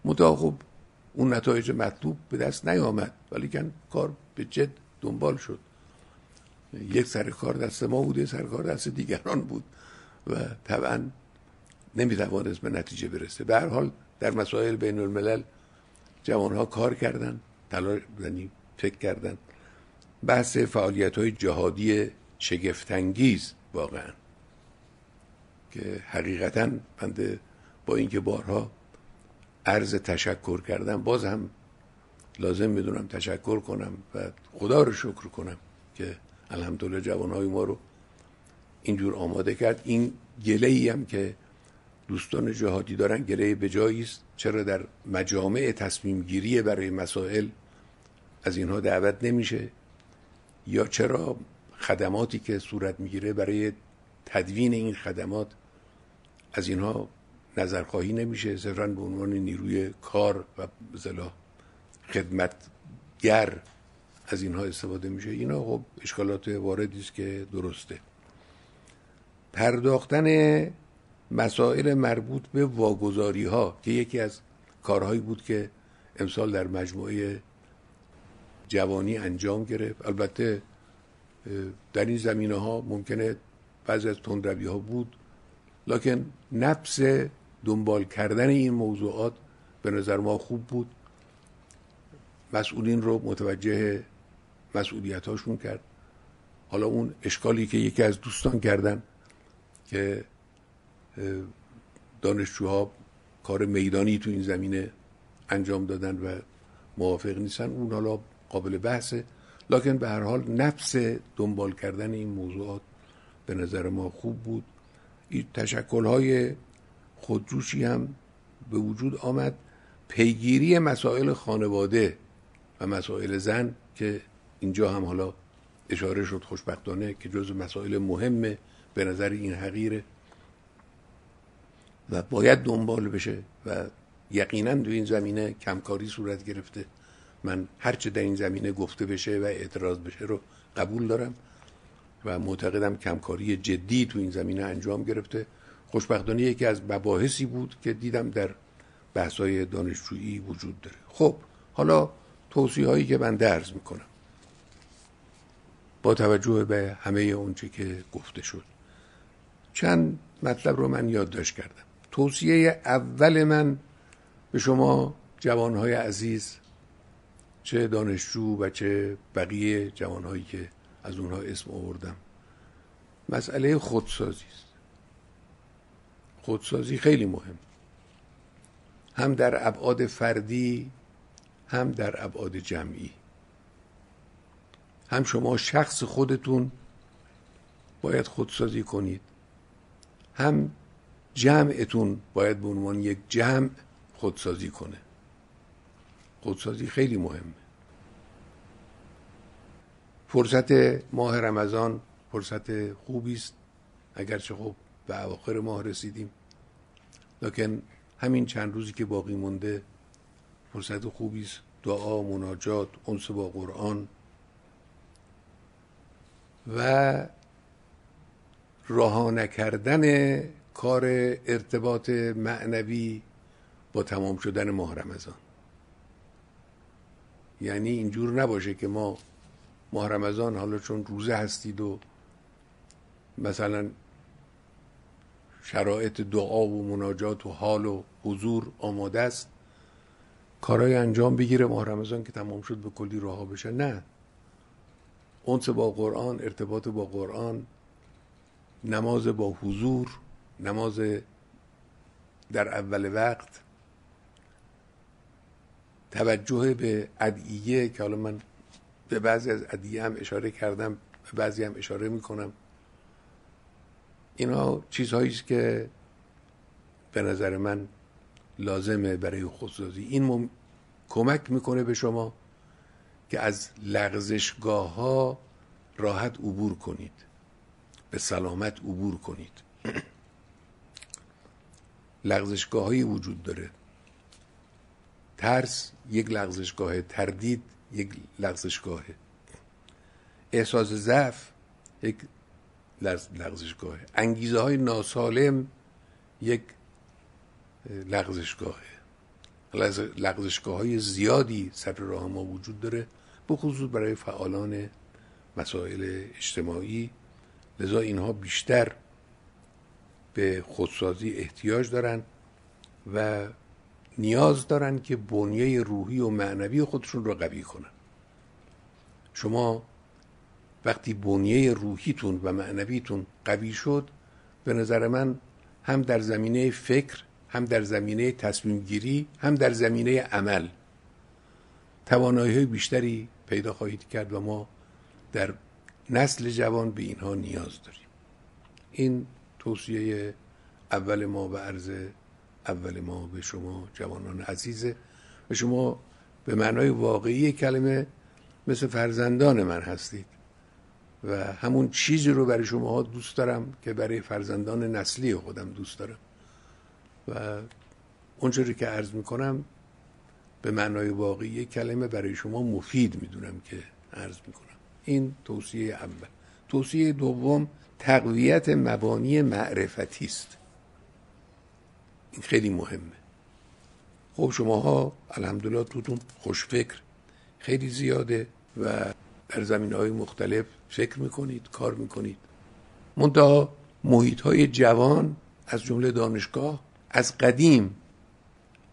Speaker 1: متا خب اون نتایج مطلوب به دست نیامد ولی کن کار به جد دنبال شد. یک سر کار دست ما بود یک سر کار دست دیگران بود و طبعا نمی‌توانست به نتیجه برسه. به هر حال در مسائل بین الملل جوانها کار کردن تلاش یعنی فکر کردن. بحث فعالیت های جهادی شگفتانگیز واقعا. که حقیقتا بنده با اینکه بارها عرض تشکر کردم باز هم لازم می‌دونم تشکر کنم و خدا رو شکر کنم که الحمدلله جوانهای ما رو اینجور آماده کرد. این گله ای هم که دوستان جهادی دارن گله به جایی است. چرا در مجامع تصمیم گیری برای مسائل از اینها دعوت نمیشه؟ یا چرا خدماتی که صورت می‌گیره برای تدوین این خدمات از اینها نظرخواهی نمیشه صرفا به عنوان نیروی کار و زلا خدمتگر از اینها استفاده میشه. اینا خب اشکالات واردی است که درسته. پرداختن مسائل مربوط به واگذاری ها که یکی از کارهایی بود که امسال در مجموعه جوانی انجام گرفت. البته در این زمینه ها ممکنه بعضی از تندروی ها بود. لکن نفس دنبال کردن این موضوعات به نظر ما خوب بود. مسئولین رو متوجه مسئولیت هاشون کرد. حالا اون اشکالی که یکی از دوستان کردن که دانشجوها کار میدانی تو این زمینه انجام دادن و موافق نیستن اون حالا قابل بحثه. لکن به هر حال نفس دنبال کردن این موضوعات به نظر ما خوب بود. این تشکل های خودجوشی هم به وجود آمد. پیگیری مسائل خانواده و مسائل زن که اینجا هم حالا اشاره شد خوشبختانه که جز مسائل مهمه به نظر این حقیره. و باید دنبال بشه و یقینا تو این زمینه کمکاری صورت گرفته. من هرچه در این زمینه گفته بشه و اعتراض بشه رو قبول دارم و معتقدم کمکاری جدی تو این زمینه انجام گرفته. خوشبختانه یکی از مباحثی بود که دیدم در بحثای دانشجویی وجود داره. خب حالا توصیه هایی که من درز می‌کنم. با توجه به همه اونچه که گفته شد. چند مطلب رو من یادداشت کردم. توصیه اول من به شما جوانهای عزیز چه دانشجو و چه بقیه جوانهایی که از اونها اسم آوردم. مسئله خودسازی است. خودسازی خیلی مهم. هم در ابعاد فردی هم در ابعاد جمعی. هم شما شخص خودتون باید خودسازی کنید. هم جمعتون باید به عنوان یک جمع خودسازی کنه. خودسازی خیلی مهمه. فرصت ماه رمضان فرصت خوبی است. اگرچه خب به اواخر ماه رسیدیم. لکن همین چند روزی که باقی مونده فرصت خوبی است. دعا مناجات انس با قرآن. و رها نکردن کار ارتباط معنوی با تمام شدن ماه رمضان. یعنی اینجور نباشه که ما ماه رمضان حالا چون روزه هستید و مثلا شرایط دعا و مناجات و حال و حضور آماده است کارهای انجام بگیره ماه رمضان که تمام شد به کلی رها بشه. نه. اونس با قرآن ارتباط با قرآن نماز با حضور نماز در اول وقت توجه به ادعیه که حالا من به بعضی از ادعیه هم اشاره کردم به بعضی هم اشاره می‌کنم. اینا چیزهایی است که به نظر من لازمه برای خودسازی. این کمک می‌کنه به شما که از لغزشگاه ها راحت عبور کنید. به سلامت عبور کنید. لغزشگاه هایی وجود داره. ترس یک لغزشگاه تردید یک لغزشگاه احساس ضعف یک لغزشگاه. انگیزه های ناسالم یک لغزشگاه. لغزشگاه های زیادی سر راه ما وجود داره به خصوص برای فعالان مسائل اجتماعی. لذا اینها بیشتر به خودسازی احتیاج دارن و نیاز دارن که بنیه روحی و معنوی خودشون رو قوی کنن. شما وقتی بنیه روحیتون و معنویتون قوی شد به نظر من هم در زمینه فکر هم در زمینه تصمیم گیری هم در زمینه عمل توانایی بیشتری پیدا خواهید کرد و ما در نسل جوان به اینها نیاز داریم. این توصیه اول ما و عرض اول ما به شما جوانان عزیزه. و شما به معنای واقعی کلمه مثل فرزندان من هستید. و همون چیزی رو برای شما دوست دارم که برای فرزندان نسلی خودم دوست دارم. و اونجوری که عرض می‌کنم به معنای واقعی کلمه برای شما مفید می‌دونم که عرض می‌کنم. این توصیه اول. توصیه دوم تقویت مبانی معرفتی است. این خیلی مهمه. خب شماها الحمدلله توتون خوشفکر خیلی زیاده و در زمین های مختلف فکر می‌کنید کار می‌کنید. منتها محیط های جوان از جمله دانشگاه از قدیم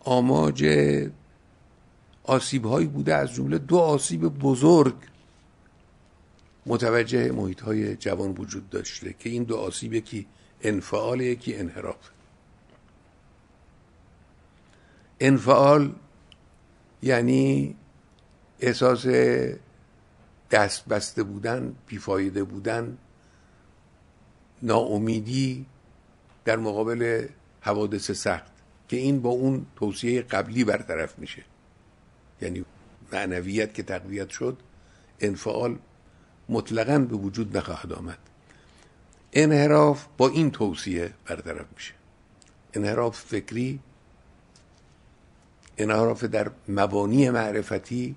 Speaker 1: آماج آسیب هایی بوده از جمله دو آسیب بزرگ متوجه محیط های جوان وجود داشته که این دو آسیب یکی انفعال یکی انحراف. انفعال یعنی احساس دست بسته بودن بیفایده بودن ناامیدی در مقابل حوادث سخت که این با اون توصیه قبلی برطرف میشه. یعنی معنویت که تقویت شد انفعال مطلقا به وجود نخواهد آمد. انحراف با این توصیه برطرف میشه. انحراف فکری انحراف در مبانی معرفتی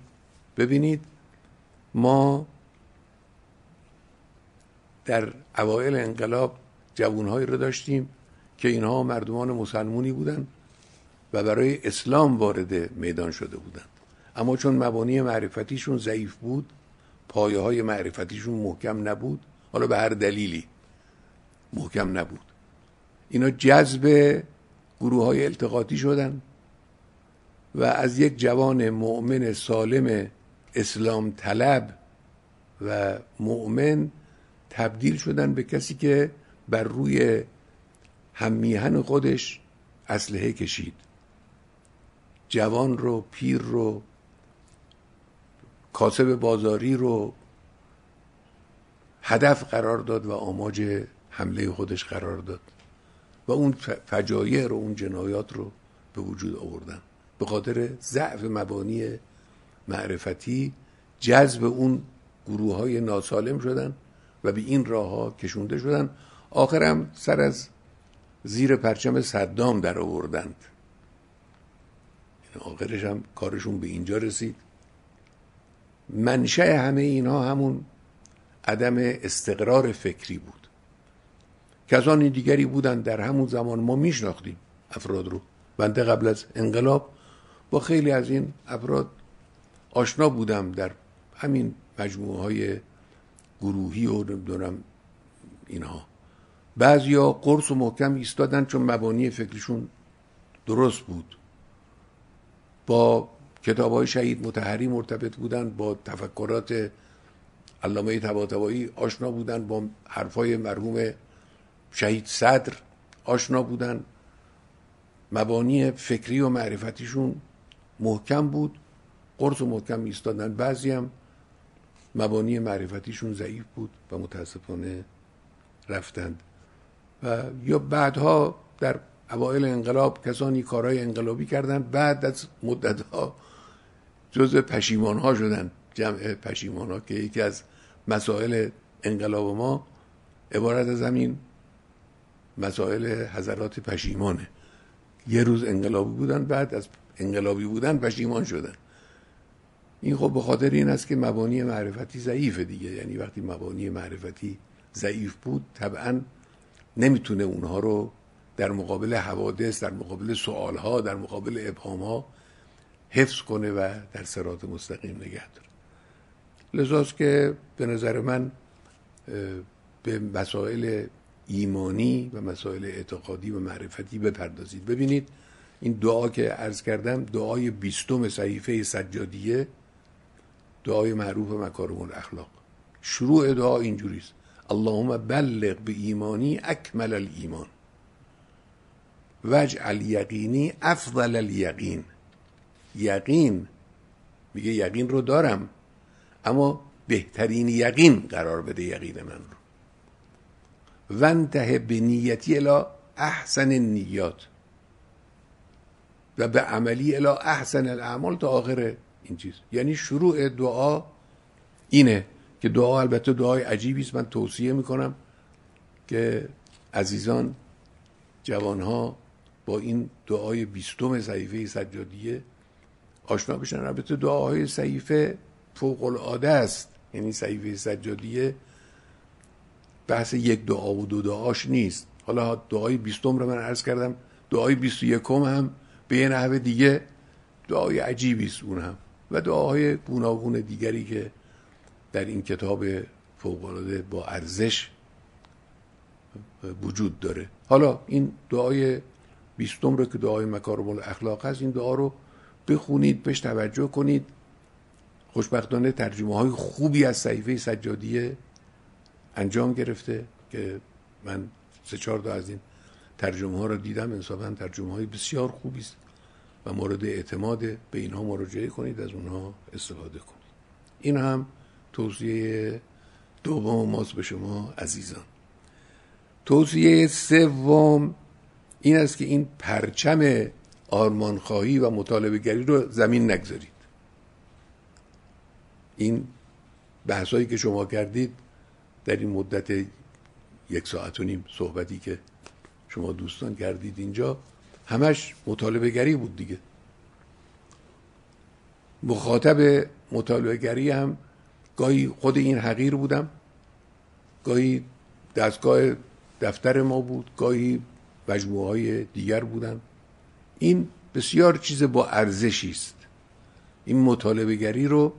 Speaker 1: ببینید. ما در اوایل انقلاب جوانهایی رو داشتیم که اینها مردمان مسلمونی بودند و برای اسلام وارد میدان شده بودند. اما چون مبانی معرفتیشون ضعیف بود پایه های معرفتیشون محکم نبود حالا به هر دلیلی محکم نبود. اینا جذب گروه های التقاطی شدن. و از یک جوان مؤمن سالم اسلام طلب و مؤمن تبدیل شدن به کسی که بر روی هممیهن خودش اسلحه کشید. جوان رو پیر رو کاسب بازاری رو هدف قرار داد و آماج حمله خودش قرار داد و اون فجایع رو اون جنایات رو به وجود آوردن. به خاطر ضعف مبانی معرفتی جذب اون گروه های ناسالم شدن و به این راه ها کشونده شدن. آخرم سر از زیر پرچم صدام در آوردند. آخرش هم کارشون به اینجا رسید. منشه همه اینها همون عدم استقرار فکری بود. کسانی دیگری بودن در همون زمان ما میشناختیم افراد رو. بنده قبل از انقلاب با خیلی از این افراد آشنا بودم در همین مجموعه های گروهی و نمی‌دونم اینها. بعضیا قرص و محکم ایستادن چون مبانی فکرشون درست بود. با کتاب های شهید متحری مرتبط بودن با تفکرات علامه طباطبایی آشنا بودن با حرفای مرحوم شهید صدر آشنا بودن. مبانی فکری و معرفتیشون محکم بود. قرص و محکم ایستادن. بعضی هم مبانی معرفتیشون ضعیف بود و متاسفانه رفتند. و یا بعدها در اوایل انقلاب کسانی کارهای انقلابی کردند. بعد از مدتها جز پشیمان ها شدن جمع پشیمان ها که یکی از مسائل انقلاب ما عبارت از همین مسائل حضرات پشیمانه. یه روز انقلابی بودن بعد از انقلابی بودن پشیمان شدن. این خب به خاطر این است که مبانی معرفتی ضعیفه دیگه. یعنی وقتی مبانی معرفتی ضعیف بود طبعا نمی‌تونه اونها رو در مقابل حوادث در مقابل سوالها در مقابل ابهامها حفظ کنه و در سرات مستقیم نگه داره. لذاست که به نظر من به مسائل ایمانی و مسائل اعتقادی و معرفتی بپردازید. ببینید این دعا که عرض کردم دعای بیستم صحیفه سجادیه دعای معروف مکارم الاخلاق شروع دعا اینجوریست. اللهم بلغ به ایمانی اکمل الایمان. وجعل یقینی افضل الیقین. یقین. میگه یقین رو دارم اما بهترین یقین قرار بده یقین من رو. وانته به نیتی الا احسن نیات و به عملی الا احسن الاعمال تا آخر این چیز. یعنی شروع دعا اینه که دعا البته دعای عجیبی است. من توصیه می‌کنم که عزیزان جوانها با این دعای بیستم صحیفه سجادیه آشنا بشن. البته دعاهای صحیفه فوق العاده است. یعنی صحیفه سجادیه بحث یک دعا و دو دعاش نیست. حالا دعای بیستم رو من عرض کردم. دعای بیست و یکم هم به یه نحوه دیگه دعای عجیبی است اون هم و دعاهای گوناگون دیگری که در این کتاب فوقالعاده با ارزش وجود داره. حالا این دعای بیستم رو که دعای مکارم الاخلاق هست این دعا رو بخونید بهش توجه کنید. خوشبختانه ترجمه های خوبی از صحیفه سجادیه انجام گرفته که من سه چهار تا از این ترجمه ها رو دیدم انصافا ترجمه های بسیار خوبی است و مورد اعتماد به اینها مراجعه کنید از اونها استفاده کنید. این هم توصیه دوم ماست به شما عزیزان. توصیه سوم این است که این پرچم آرمانخواهی و مطالبه گری رو زمین نگذارید. این بحثایی که شما کردید در این مدت یک ساعت و نیم صحبتی که شما دوستان کردید اینجا همش مطالبه گری بود دیگه. مخاطب مطالبه گری هم گاهی خود این حقیر بودم گاهی دستگاه دفتر ما بود گاهی مجموعه های دیگر بودن این بسیار چیز با ارزشی است. این مطالبه گری رو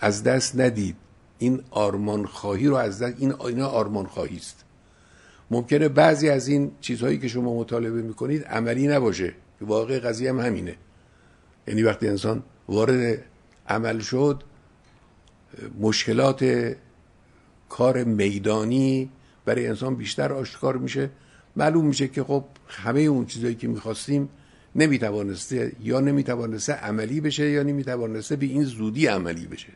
Speaker 1: از دست ندید. این آرمان خواهی رو از دست این اینا آرمان خواهی است. ممکنه بعضی از این چیزهایی که شما مطالبه می‌کنید عملی نباشه. واقع قضیه هم همینه. یعنی وقتی انسان وارد عمل شد مشکلات کار میدانی برای انسان بیشتر آشکار میشه. معلوم میشه که خب همه اون چیزهایی که می‌خواستیم نمی‌توانسته یا نمی‌توانسته عملی بشه یا نمی‌توانسته به این زودی عملی بشه.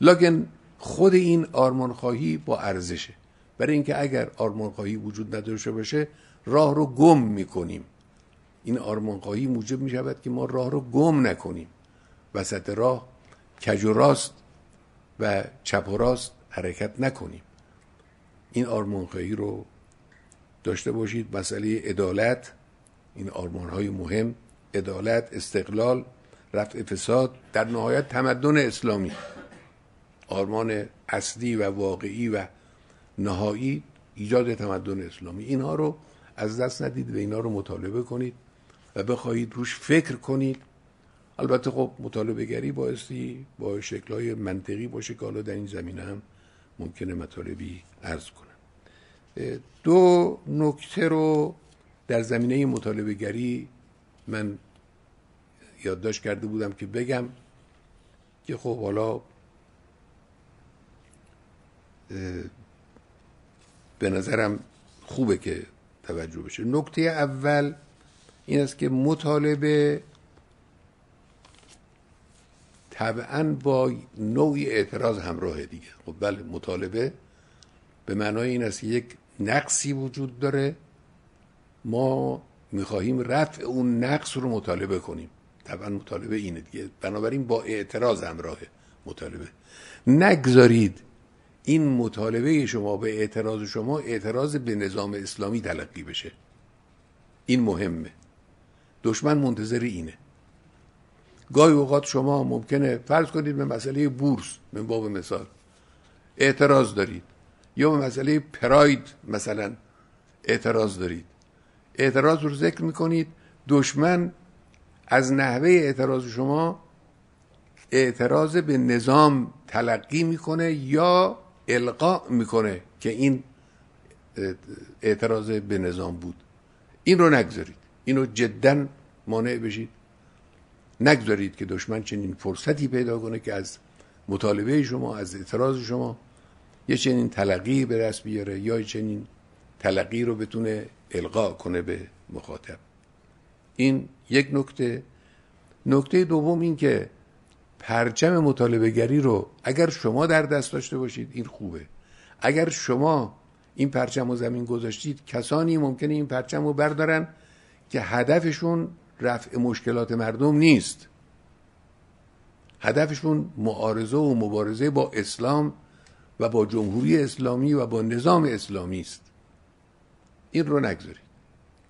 Speaker 1: لکن خود این آرمان خواهی با ارزشه. برای اینکه اگر آرمان خواهی وجود نداشته باشه راه رو گم می‌کنیم. این آرمان خواهی موجب می‌شود که ما راه رو گم نکنیم. وسط راه کج و راست و چپ و راست حرکت نکنیم. این آرمان خواهی رو داشته باشید. مسئله عدالت این آرمان های مهم عدالت استقلال رفع فساد در نهایت تمدن اسلامی. آرمان اصلی و واقعی و نهایی ایجاد تمدن اسلامی. اینها رو از دست ندید و اینها رو مطالبه کنید و بخواهید روش فکر کنید. البته خب مطالبه گری بایستی با شکلهای منطقی باشه که حالا در این زمینه هم ممکنه مطالبی عرض کنم. دو نکته رو در زمینه مطالبه گری من یادداشت کرده بودم که بگم که خب حالا به نظرم خوبه که توجه بشه. نکته اول این است که مطالبه طبعا با نوعی اعتراض همراه دیگه. خب بله مطالبه به معنای این است که یک نقصی وجود داره. ما می‌خواهیم رفع اون نقص رو مطالبه کنیم. طبعا مطالبه اینه دیگه. بنابراین با اعتراض همراه مطالبه. نگذارید این مطالبه شما به اعتراض شما اعتراض به نظام اسلامی تلقی بشه. این مهمه. دشمن منتظر اینه. گاهی اوقات شما ممکنه فرض کنید به مسئله بورس من باب مثال. اعتراض دارید. یا به مسئله پراید مثلا اعتراض دارید. اعتراض رو ذکر می‌کنید. دشمن از نحوه اعتراض شما اعتراض به نظام تلقی می‌کنه یا القا می‌کنه که این اعتراض به نظام بود. این رو نگذارید. اینو جدا مانع بشید. نگذارید که دشمن چنین فرصتی پیدا کنه که از مطالبه شما از اعتراض شما یه چنین تلقی به دست بیاره یا چنین تلقی رو بتونه القا کنه به مخاطب. این یک نکته. نکته دوم این که پرچم مطالبه گری رو اگر شما در دست داشته باشید این خوبه. اگر شما این پرچم رو زمین گذاشتید کسانی ممکنه این پرچم رو بردارن که هدفشون رفع مشکلات مردم نیست. هدفشون معارضه و مبارزه با اسلام و با جمهوری اسلامی و با نظام اسلامی است. این رو نگذارید.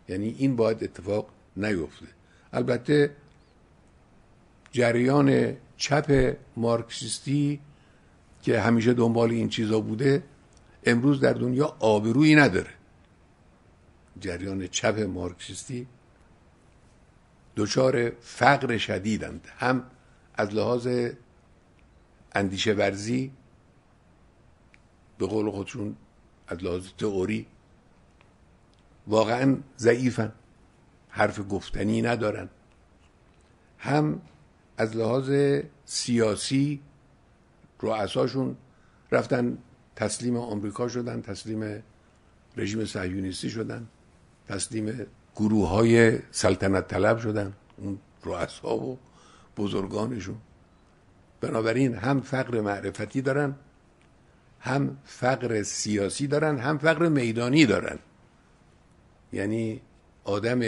Speaker 1: یعنی این باید اتفاق نیفته. البته جریان چپ مارکسیستی که همیشه دنبال این چیزا بوده امروز در دنیا آبرویی نداره. جریان چپ مارکسیستی دچار فقر شدیدند. هم از لحاظ اندیشه ورزی به قول خودشون از لحاظ تئوری واقعا ضعیفن. حرف گفتنی ندارن. هم از لحاظ سیاسی رؤساشون رفتن تسلیم آمریکا شدن تسلیم رژیم صهیونیستی شدن تسلیم گروه های سلطنت طلب شدن اون رؤسا و بزرگانشون. بنابراین هم فقر معرفتی دارن هم فقر سیاسی دارن هم فقر میدانی دارن. یعنی آدم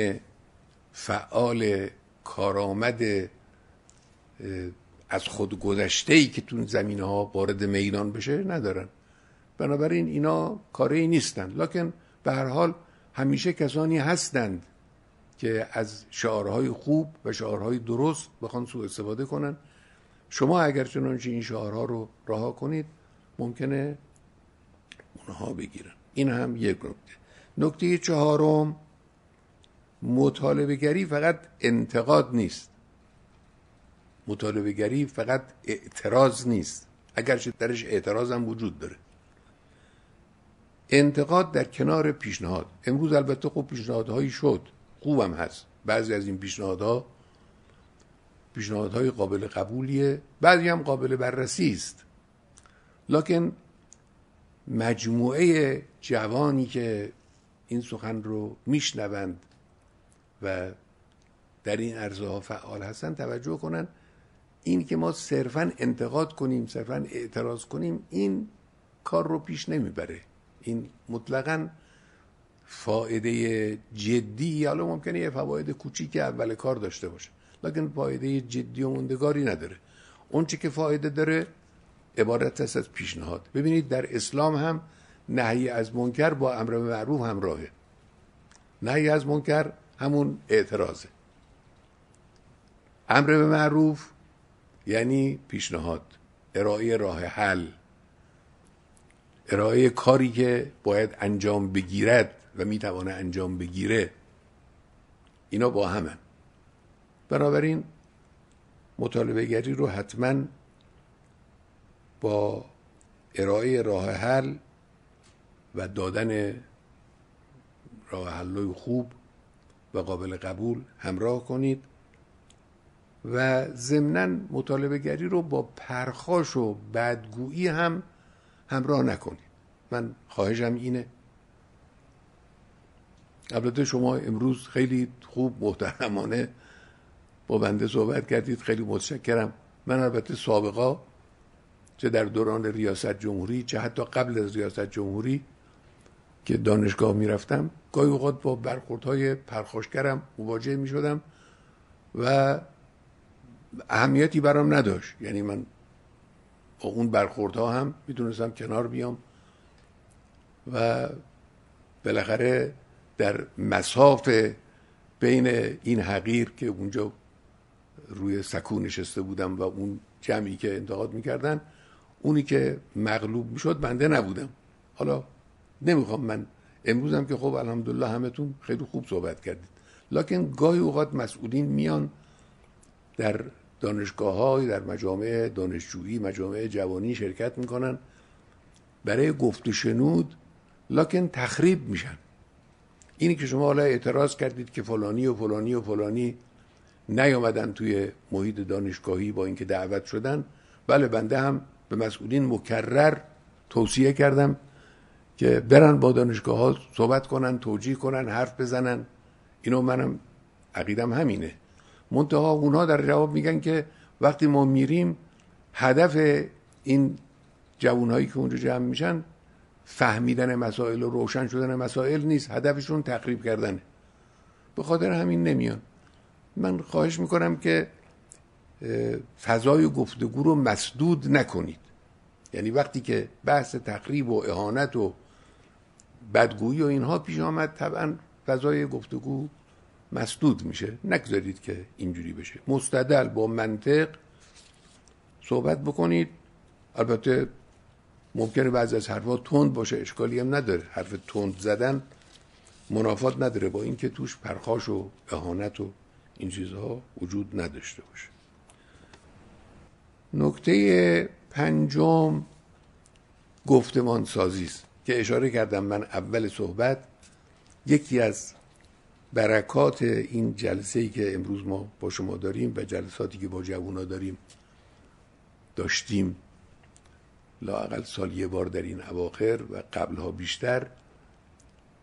Speaker 1: فعال کارآمد از خود گذشته ای که تو زمین ها وارد میدان بشه ندارن. بنابراین اینا کاری نیستن. لکن به هر حال همیشه کسانی هستند که از شعارهای خوب و شعارهای درست بخوان سوء استفاده کنن. شما اگر چنانچه این شعارها رو رها کنید ممکنه اونها بگیرن. این هم یک نکته. نکته چهارم مطالبه گری فقط انتقاد نیست. مطالبه گری فقط اعتراض نیست. اگرچه درش اعتراض هم وجود داره. انتقاد در کنار پیشنهاد. امروز البته خوب پیشنهادهایی شد. خوبم هست. بعضی از این پیشنهادها پیشنهادهای قابل قبولیه. بعضی هم قابل بررسی است. لکن مجموعه جوانی که این سخن رو میشنوند و در این عرضه فعال هستن توجه کنن این که ما صرفا انتقاد کنیم صرفا اعتراض کنیم این کار رو پیش نمی‌بره. این مطلقا فایده جدی حالا ممکنه یه فواید کوچیک اول کار داشته باشه لکن فایده جدی و موندگاری نداره. اون که فایده داره عبارت است از پیشنهاد. ببینید در اسلام هم نهی از منکر با امر معروف همراهه. نهی از منکر همون اعتراضه. امر به معروف یعنی پیشنهاد ارائه راه حل ارائه کاری که باید انجام بگیرد و می‌توانه انجام بگیره. اینا با همن بنابراین مطالبه گری رو حتما با ارائه راه حل و دادن راه حل خوب و قابل قبول همراه کنید. و ضمنا مطالبه گری رو با پرخاش و بدگویی هم همراه نکنید من خواهشم اینه. البته شما امروز خیلی خوب محترمانه با بنده صحبت کردید. خیلی متشکرم. من البته سابقا چه در دوران ریاست جمهوری چه حتی قبل از ریاست جمهوری که دانشگاه می‌رفتم گاهی اوقات با برخوردهای پرخاشگرم مواجه می شدم و اهمیتی برام نداشت. یعنی من با اون برخوردها هم می‌تونستم کنار بیام و بالاخره در مساف بین این حقیر که اونجا روی سکو نشسته بودم و اون جمعی که انتقاد می‌کردن اونی که مغلوب می‌شد بنده نبودم. حالا نمی‌خوام من امروزم که خب الحمدلله همتون خیلی خوب صحبت کردید. لکن گاهی اوقات مسئولین میان در دانشگاه های در مجامع دانشجویی مجامع جوانی شرکت می‌کنن. برای گفت و شنود لکن تخریب میشن. اینی که شما حالا اعتراض کردید که فلانی و فلانی و فلانی نیامدن توی محیط دانشگاهی با اینکه دعوت شدن. بله بنده هم به مسئولین مکرر توصیه کردم که برن با دانشگاه ها صحبت کنن توجیه کنن حرف بزنن. اینو منم عقیدم همینه. منتها اونها در جواب میگن که وقتی ما میریم هدف این جوانهایی که اونجا جمع میشن فهمیدن مسائل و روشن شدن مسائل نیست هدفشون تقریب کردنه. به خاطر همین نمیان. من خواهش می‌کنم که فضای گفتگو رو مسدود نکنید. یعنی وقتی که بحث تقریب و اهانت و بدگویی و اینها پیش آمد طبعا فضای گفتگو مسدود میشه. نگذارید که اینجوری بشه. مستدل با منطق صحبت بکنید. البته ممکنه بعضی از حرفا تند باشه اشکالی هم نداره. حرف تند زدن منافات نداره. با اینکه توش پرخاش و اهانت و این چیزها وجود نداشته باشه. نکته پنجم گفتمان سازی است که اشاره کردم من اول صحبت. یکی از برکات این جلسه ای که امروز ما با شما داریم و جلساتی که با جوونا داریم داشتیم لاقل سال یه بار در این اواخر و قبلها بیشتر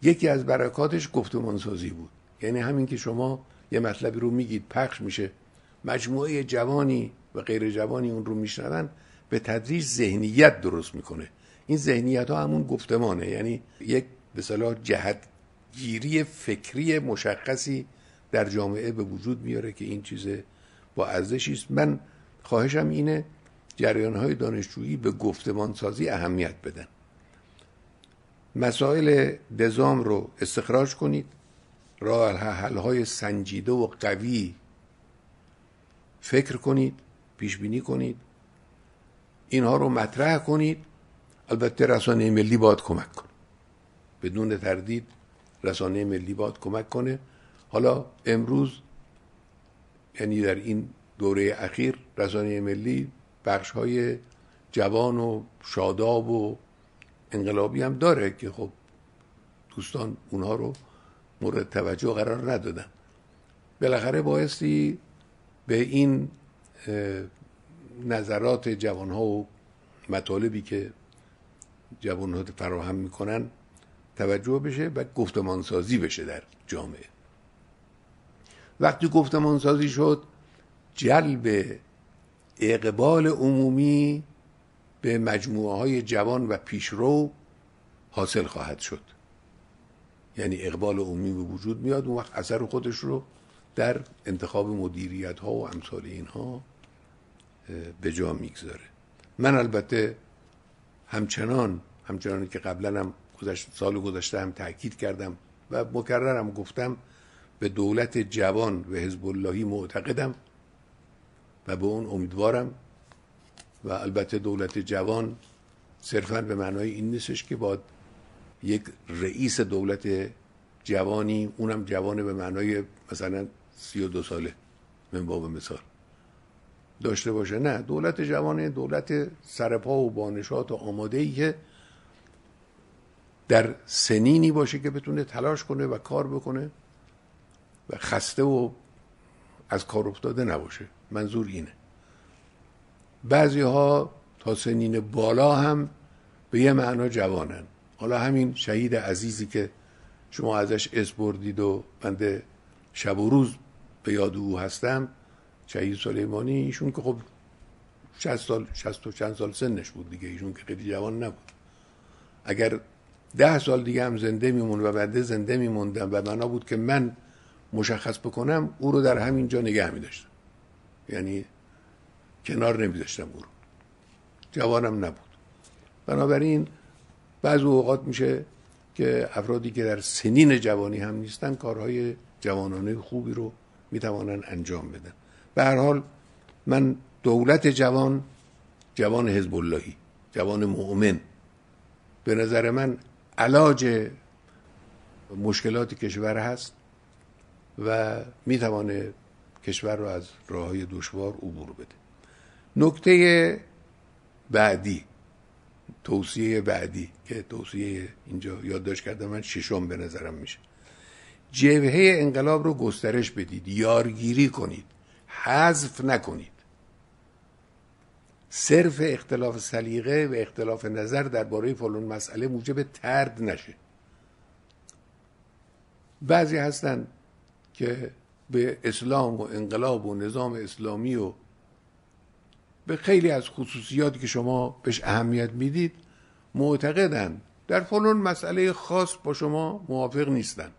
Speaker 1: یکی از برکاتش گفتمان سازی بود. یعنی همین که شما یه مطلبی رو میگید پخش میشه. مجموعه جوانی و غیر جوانی اون رو میشنون به تدریج ذهنیت درست می‌کنه. این ذهنیت ها همون گفتمانه. یعنی یک به صلاح جهت گیری فکری مشخصی در جامعه به وجود میاره که این چیز با ارزشی است. من خواهشم اینه جریان های دانشجویی به گفتمان سازی اهمیت بدن. مسائل دزام رو استخراج کنید. راه حل های سنجیده و قوی فکر کنید پیش بینی کنید. اینها رو مطرح کنید. البته رسانه ملی باید کمک کنه. بدون تردید رسانه ملی باید کمک کنه. حالا امروز یعنی در این دوره اخیر رسانه ملی بخش های جوان و شاداب و انقلابی هم داره که خب دوستان اونها رو مورد توجه قرار ندادن. بالاخره بایستی به این نظرات جوان ها و مطالبی که جوان ها فراهم می‌کنن توجه بشه و گفتمان سازی بشه در جامعه. وقتی گفتمان سازی شد جلب اقبال عمومی به مجموعه های جوان و پیشرو حاصل خواهد شد. یعنی اقبال عمومی به وجود میاد اون وقت اثر خودش رو در انتخاب مدیریت ها و امثال اینها به جا می‌گذاره. من البته همچنان همچنانی که قبلا هم گذشت سال گذشته هم تاکید کردم و مکررم گفتم به دولت جوان و حزب اللهی معتقدم و به اون امیدوارم و البته دولت جوان صرفا به معنای این نیستش که با یک رئیس دولت جوانی اونم جوانه به معنای مثلا سی و دو ساله من باب مثال. داشته باشه. نه دولت جوان دولت سرپا و بانشات و آماده ای که در سنینی باشه که بتونه تلاش کنه و کار بکنه و خسته و از کار افتاده نباشه. منظور اینه. بعضی ها تا سنین بالا هم به یه معنا جوانن. حالا همین شهید عزیزی که شما ازش اس بردید و بنده شب و روز به یاد او هستم شهید سلیمانی ایشون که خب 60 سال 60 و چند سال سنش بود دیگه ایشون که خیلی جوان نبود. اگر ده سال دیگه هم زنده میمون و بعد زنده میموندم و بنا بود که من مشخص بکنم او رو در همین جا نگه میداشتم. یعنی کنار نمیداشتم او رو. جوانم نبود. بنابراین بعض اوقات میشه که افرادی که در سنین جوانی هم نیستن کارهای جوانانه خوبی رو می‌توانن انجام بدن. به هر حال من دولت جوان جوان حزب اللهی جوان مؤمن. به نظر من علاج مشکلات کشور هست و می‌توانه کشور رو از راه های دشوار عبور بده. نکته بعدی توصیه بعدی که توصیه اینجا یادداشت کردم من ششم به نظرم میشه. جبهه انقلاب رو گسترش بدید یارگیری کنید حذف نکنید. صرف اختلاف سلیقه و اختلاف نظر درباره فلان مسئله موجب ترد نشه. بعضی هستند که به اسلام و انقلاب و نظام اسلامی و به خیلی از خصوصیاتی که شما بهش اهمیت می‌دید معتقدند در فلان مسئله خاص با شما موافق نیستن.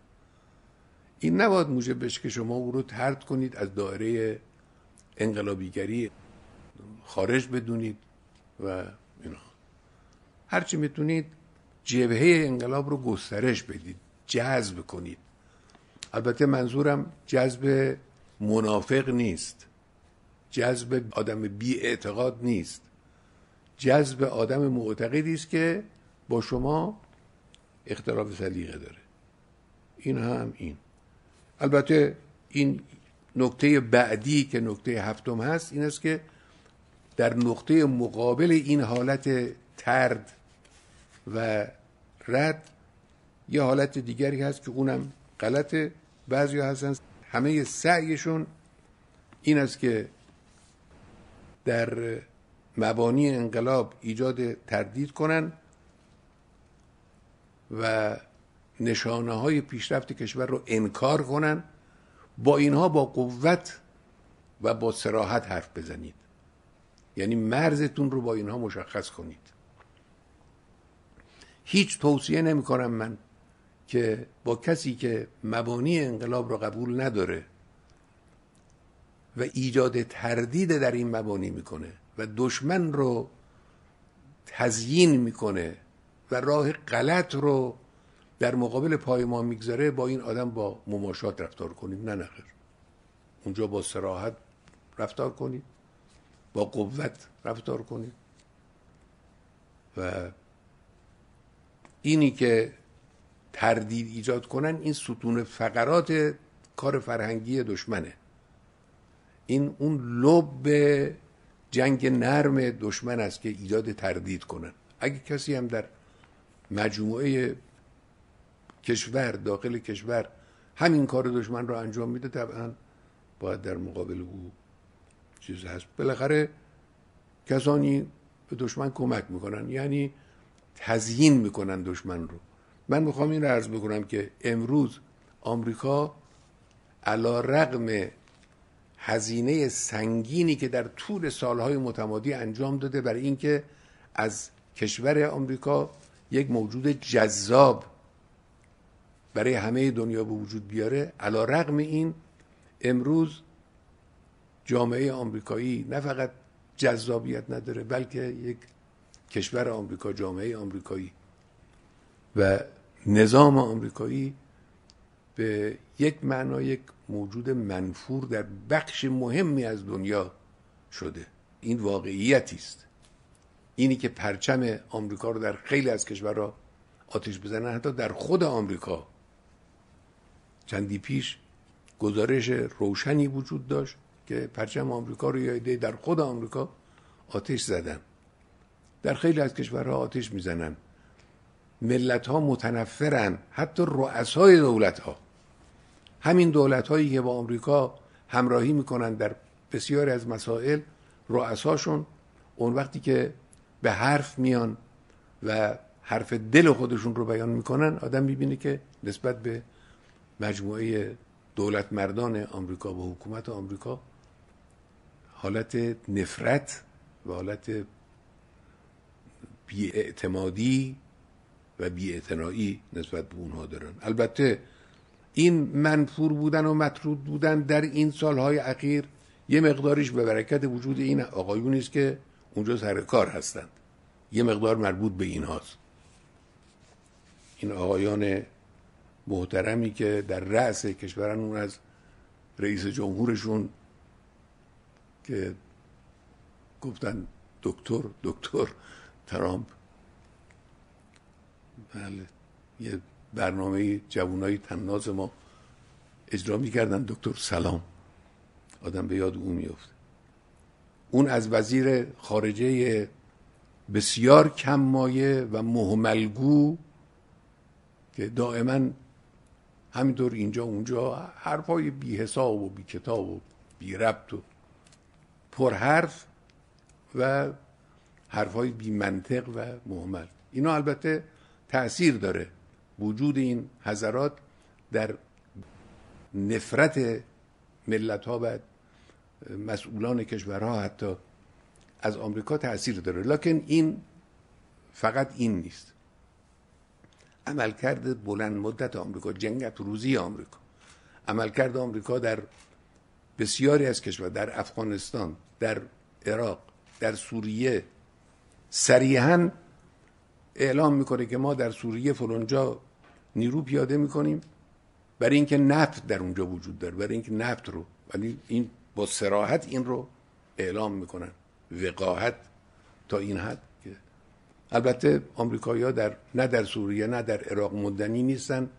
Speaker 1: این نباید موجب بشه که شما او رو ترد کنید از دایره انقلابیگری. خارج بدونید و اینا هرچی می‌تونید جبهه انقلاب رو گسترش بدید جذب کنید. البته منظورم جذب منافق نیست. جذب آدم بی اعتقاد نیست. جذب آدم معتقدی است که با شما اختلاف سلیقه داره. این هم این. البته این نکته بعدی که نکته هفتم هست این است که در نقطه مقابل این حالت ترد و رد یه حالت دیگری هست که اونم غلطه. بعضی هستن همه سعیشون این است که در مبانی انقلاب ایجاد تردید کنن و نشانه های پیشرفت کشور رو انکار کنن با اینها با قوت و با سراحت حرف بزنید. یعنی مرزتون رو با اینها مشخص کنید. هیچ توصیه نمی کنم من که با کسی که مبانی انقلاب رو قبول نداره و ایجاد تردید در این مبانی می‌کنه و دشمن رو تزیین می‌کنه و راه غلط رو در مقابل پای ما می‌گذاره با این آدم با مماشات رفتار کنید نه نخیر اونجا با سراحت رفتار کنید با قوت رفتار کنید. و اینی که تردید ایجاد کنن این ستون فقرات کار فرهنگی دشمنه. این اون لب جنگ نرم دشمن است که ایجاد تردید کنن. اگه کسی هم در مجموعه کشور داخل کشور همین کار دشمن رو انجام میده طبعا باید در مقابل او چیز هست. بالاخره کسانی به دشمن کمک می‌کنن. یعنی تزیین می‌کنن دشمن رو. من می‌خوام این رو عرض بکنم که امروز آمریکا علا رقم هزینه سنگینی که در طول سالهای متمادی انجام داده برای اینکه از کشور آمریکا یک موجود جذاب برای همه دنیا به وجود بیاره علا رقم این امروز جامعه آمریکایی نه فقط جذابیت نداره بلکه یک کشور آمریکا جامعه آمریکایی و نظام آمریکایی به یک معنا یک موجود منفور در بخش مهمی از دنیا شده. این واقعیتی است. اینی که پرچم آمریکا رو در خیلی از کشورها آتش بزنن حتی در خود آمریکا. چندی پیش گزارش روشنی وجود داشت که پرچم آمریکا رو یا در خود آمریکا آتش زدن. در خیلی از کشورها آتش می‌زنن. ملت ها متنفرن حتی رؤسای دولت ها همین دولت هایی که با آمریکا همراهی می‌کنن در بسیاری از مسائل رؤساشون اون وقتی که به حرف میان و حرف دل خودشون رو بیان می‌کنن آدم می‌بینه که نسبت به مجموعه دولت مردان آمریکا و حکومت آمریکا حالت نفرت و حالت بیاعتمادی و بیاعتنایی نسبت به اونها دارن. البته این منفور بودن و مطرود بودن در این سالهای اخیر یه مقداریش به برکت وجود این آقایونی است که اونجا سر کار هستند. یه مقدار مربوط به این هاست. این آقایان محترمی که در رأس کشورن اون از رئیس جمهورشون که گفتن دکتر دکتر ترامپ. بله یه برنامه جوانای تناز ما اجرا می‌کردن. دکتر سلام. آدم به یاد اون میفته اون از وزیر خارجه بسیار کم مایه و مهملگو که دائما همینطور اینجا اونجا حرفای بی حساب و بی کتاب و بی ربط و پرحرف و حرفای بی منطق و محمل. اینا البته تأثیر داره. وجود این حضرات در نفرت ملت ها و مسئولان کشورها حتی از آمریکا تاثیر داره. لکن این فقط این نیست. عملکرد بلند مدت آمریکا جنگت روزی آمریکا. عملکرد آمریکا در بسیاری از کشور در افغانستان در عراق در سوریه صریحا اعلام می‌کنه که ما در سوریه فلانجا نیرو پیاده می‌کنیم. برای اینکه نفت در اونجا وجود داره برای اینکه نفت رو ولی این با سراحت این رو اعلام می‌کنن. وقاحت تا این حد که البته آمریکایی‌ها در نه در سوریه نه در عراق مدنی نیستن.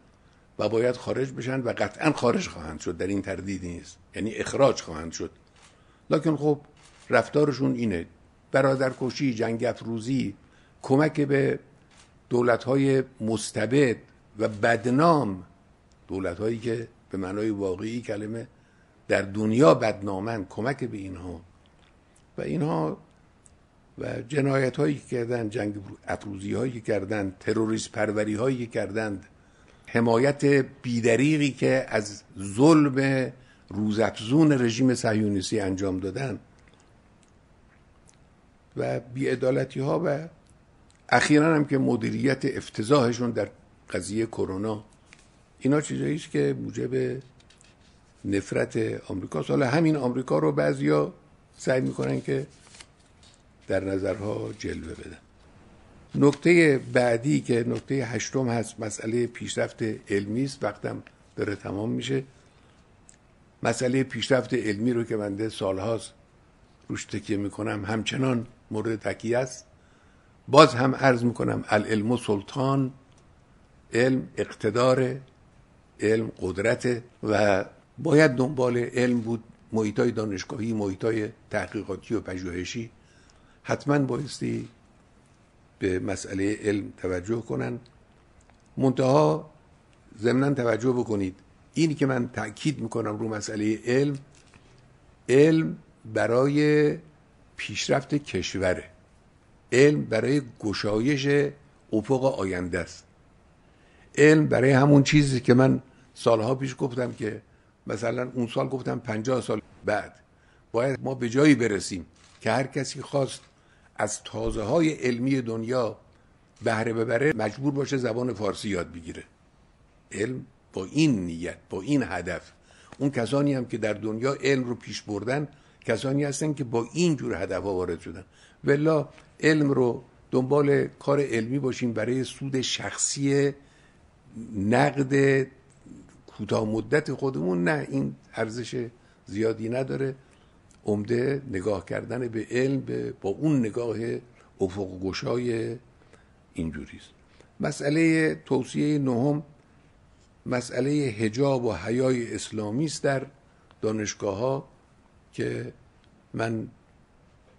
Speaker 1: و باید خارج بشن و قطعا خارج خواهند شد در این تردیدی نیست. یعنی اخراج خواهند شد. لکن خب رفتارشون اینه. برادرکشی جنگ افروزی کمک به دولت های مستبد و بدنام. دولت هایی که به معنای واقعی کلمه در دنیا بدنامن کمک به اینها. و اینها و جنایت هایی که کردن جنگ افروزی هایی که کردن تروریست پروری هایی که کردند حمایت بیدریقی که از ظلم روزافزون رژیم صهیونیستی انجام دادن و بیعدالتی ها و اخیرا هم که مدیریت افتضاحشون در قضیه کرونا. اینا چیزایی که موجب نفرت آمریکا حالا همین آمریکا رو بعضیا سعی می‌کنن که در نظرها جلوه بدن. نکته بعدی که نکته هشتم هست مسئله پیشرفت علمی است. وقتم داره تمام میشه. مسئله پیشرفت علمی رو که بنده سالهاست روش تکیه می‌کنم همچنان مورد تکیه است. باز هم عرض می‌کنم العلم و سلطان علم اقتدار علم قدرت و باید دنبال علم بود محیطای دانشگاهی محیطای تحقیقاتی و پژوهشی. حتما بایستی به مسئله علم توجه کنن. منتها ضمنا توجه بکنید. اینی که من تاکید می‌کنم رو مسئله علم علم برای پیشرفت کشوره. علم برای گشایش افق آینده است. علم برای همون چیزی که من سالها پیش گفتم که مثلا اون سال گفتم پنجاه سال بعد. باید ما به جایی برسیم که هر کسی خواست از تازه های علمی دنیا بهره ببره مجبور باشه زبان فارسی یاد بگیره. علم با این نیت با این هدف. اون کسانی هم که در دنیا علم رو پیش بردن کسانی هستن که با این جور هدف وارد شدن. ولا علم رو دنبال کار علمی باشیم برای سود شخصی نقد کوتاه مدت خودمون. نه این ارزش زیادی نداره. عمده نگاه کردن به علم با اون نگاه افق گشای اینجوری است. مسئله توصیه نهم مسئله هجاب و حیای اسلامی است در دانشگاه ها که من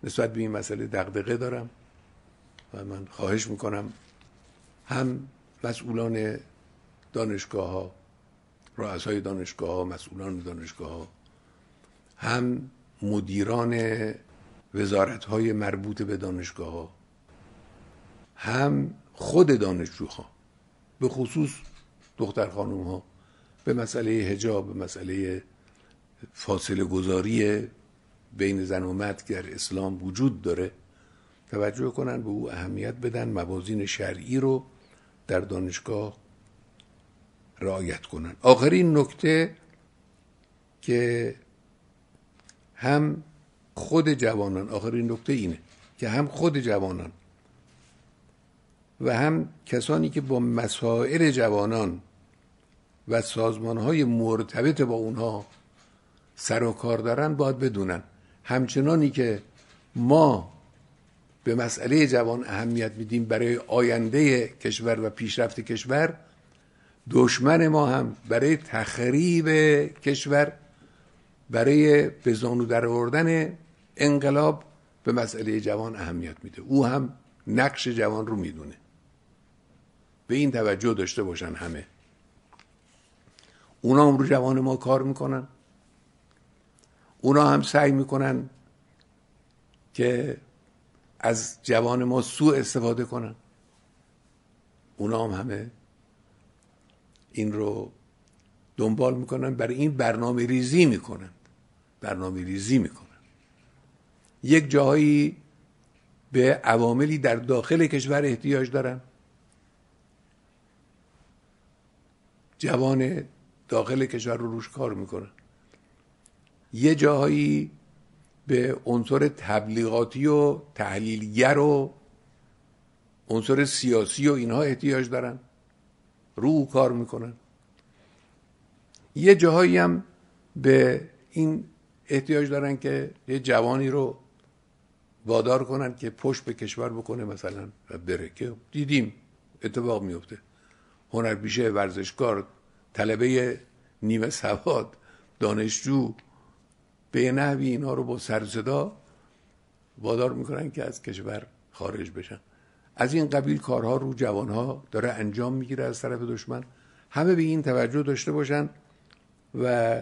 Speaker 1: نسبت به این مسئله دغدغه دارم و من خواهش می‌کنم هم مسئولان دانشگاه ها رؤسای دانشگاه ها مسئولان دانشگاه ها هم مدیران وزارت های مربوط به دانشگاه ها هم خود دانشجوها به خصوص دختر خانوم ها به مسئله هجاب به مسئله فاصله گذاری بین زن و مرد در اسلام وجود داره توجه کنن به او اهمیت بدن موازین شرعی رو در دانشگاه رعایت کنن. آخرین نکته که هم خود جوانان آخرین نکته اینه که هم خود جوانان و هم کسانی که با مسائل جوانان و سازمان های مرتبط با اونها سر و کار دارن باید بدونن. همچنانی که ما به مسئله جوان اهمیت میدیم برای آینده کشور و پیشرفت کشور دشمن ما هم برای تخریب کشور برای به زانو در آوردن انقلاب به مسئله جوان اهمیت میده. او هم نقش جوان رو می‌دونه. به این توجه داشته باشن همه. اونا هم رو جوان ما کار می‌کنن. اونا هم سعی می‌کنن که از جوان ما سوء استفاده کنن. اونا هم همه این رو دنبال می‌کنن برای این برنامه ریزی می‌کنن. برنامه ریزی می‌کنن. یک جاهایی به عواملی در داخل کشور احتیاج دارن. جوان داخل کشور رو روش کار می‌کنن. یه جاهایی به عنصر تبلیغاتی و تحلیلگر و عنصر سیاسی و اینها احتیاج دارن. رو کار می‌کنن. یه جاهایی هم به این احتیاج دارن که یه جوانی رو وادار کنن که پشت به کشور بکنه مثلا و بره که دیدیم اتفاق میفته. هنرپیشه ورزشکار طلبه نیمه سواد دانشجو به نحوی اینها رو با سرزدا وادار می‌کنن که از کشور خارج بشن. از این قبیل کارها رو جوانها داره انجام می‌گیره از طرف دشمن. همه به این توجه داشته باشن. و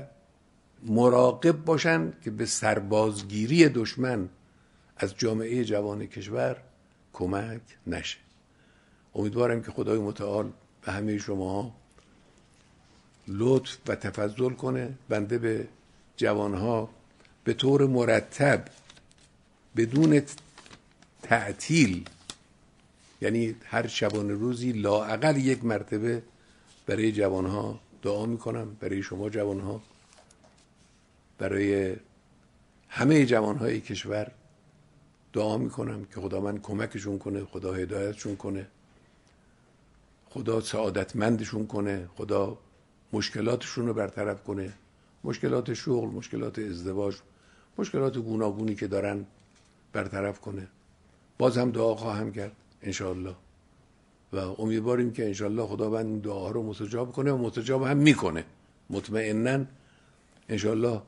Speaker 1: مراقب باشن که به سربازگیری دشمن از جامعه جوان کشور کمک نشه. امیدوارم که خدای متعال به همه شما لطف و تفضل کنه. بنده به جوانها به طور مرتب بدون تعطیل یعنی هر شبانه روزی لاعقل یک مرتبه برای جوانها دعا می‌کنم برای شما جوانها برای همه جوانهای کشور دعا می‌کنم که خدا من کمکشون کنه خدا هدایتشون کنه خدا سعادتمندشون کنه خدا مشکلاتشون رو برطرف کنه. مشکلات شغل مشکلات ازدواج مشکلات گوناگونی که دارن برطرف کنه. باز هم دعا خواهم کرد انشاءالله. و امیدواریم که انشاءالله خداوند دعاها رو مستجاب کنه و مستجاب هم می‌کنه. مطمئنا انشاءالله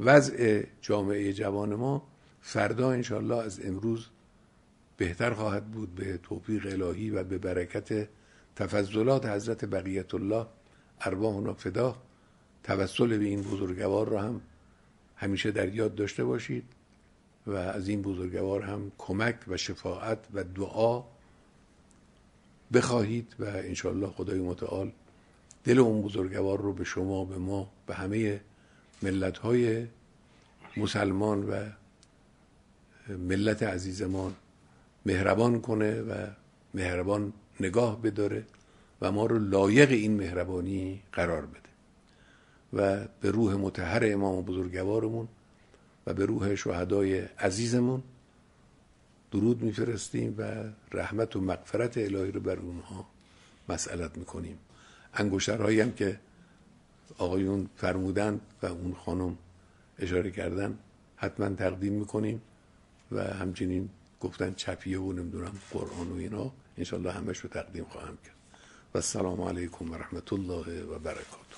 Speaker 1: وضع جامعه جوان ما فردا انشاءالله از امروز بهتر خواهد بود. به توفیق الهی و به برکت تفضلات حضرت بقیت الله ارواحنا فدا توسل به این بزرگوار را هم همیشه در یاد داشته باشید و از این بزرگوار هم کمک و شفاعت و دعا بخواهید و انشاءالله خدای متعال دل اون بزرگوار رو به شما به ما به همه ملت های مسلمان و ملت عزیزمان مهربان کنه و مهربان نگاه بداره و ما رو لایق این مهربانی قرار بده و به روح متحر امام بزرگوارمون و به روح شهدای عزیزمون درود میفرستیم و رحمت و مغفرت الهی رو بر اونها مسئلت می‌کنیم. انگشترهایی هم که آقایون فرمودند و اون خانم اشاره کردن حتما تقدیم می‌کنیم و همچنین گفتن چپیه و نمی‌دونم قرآن و اینا. انشالله همش رو تقدیم خواهم کرد. و السلام علیکم و رحمت الله و برکاته.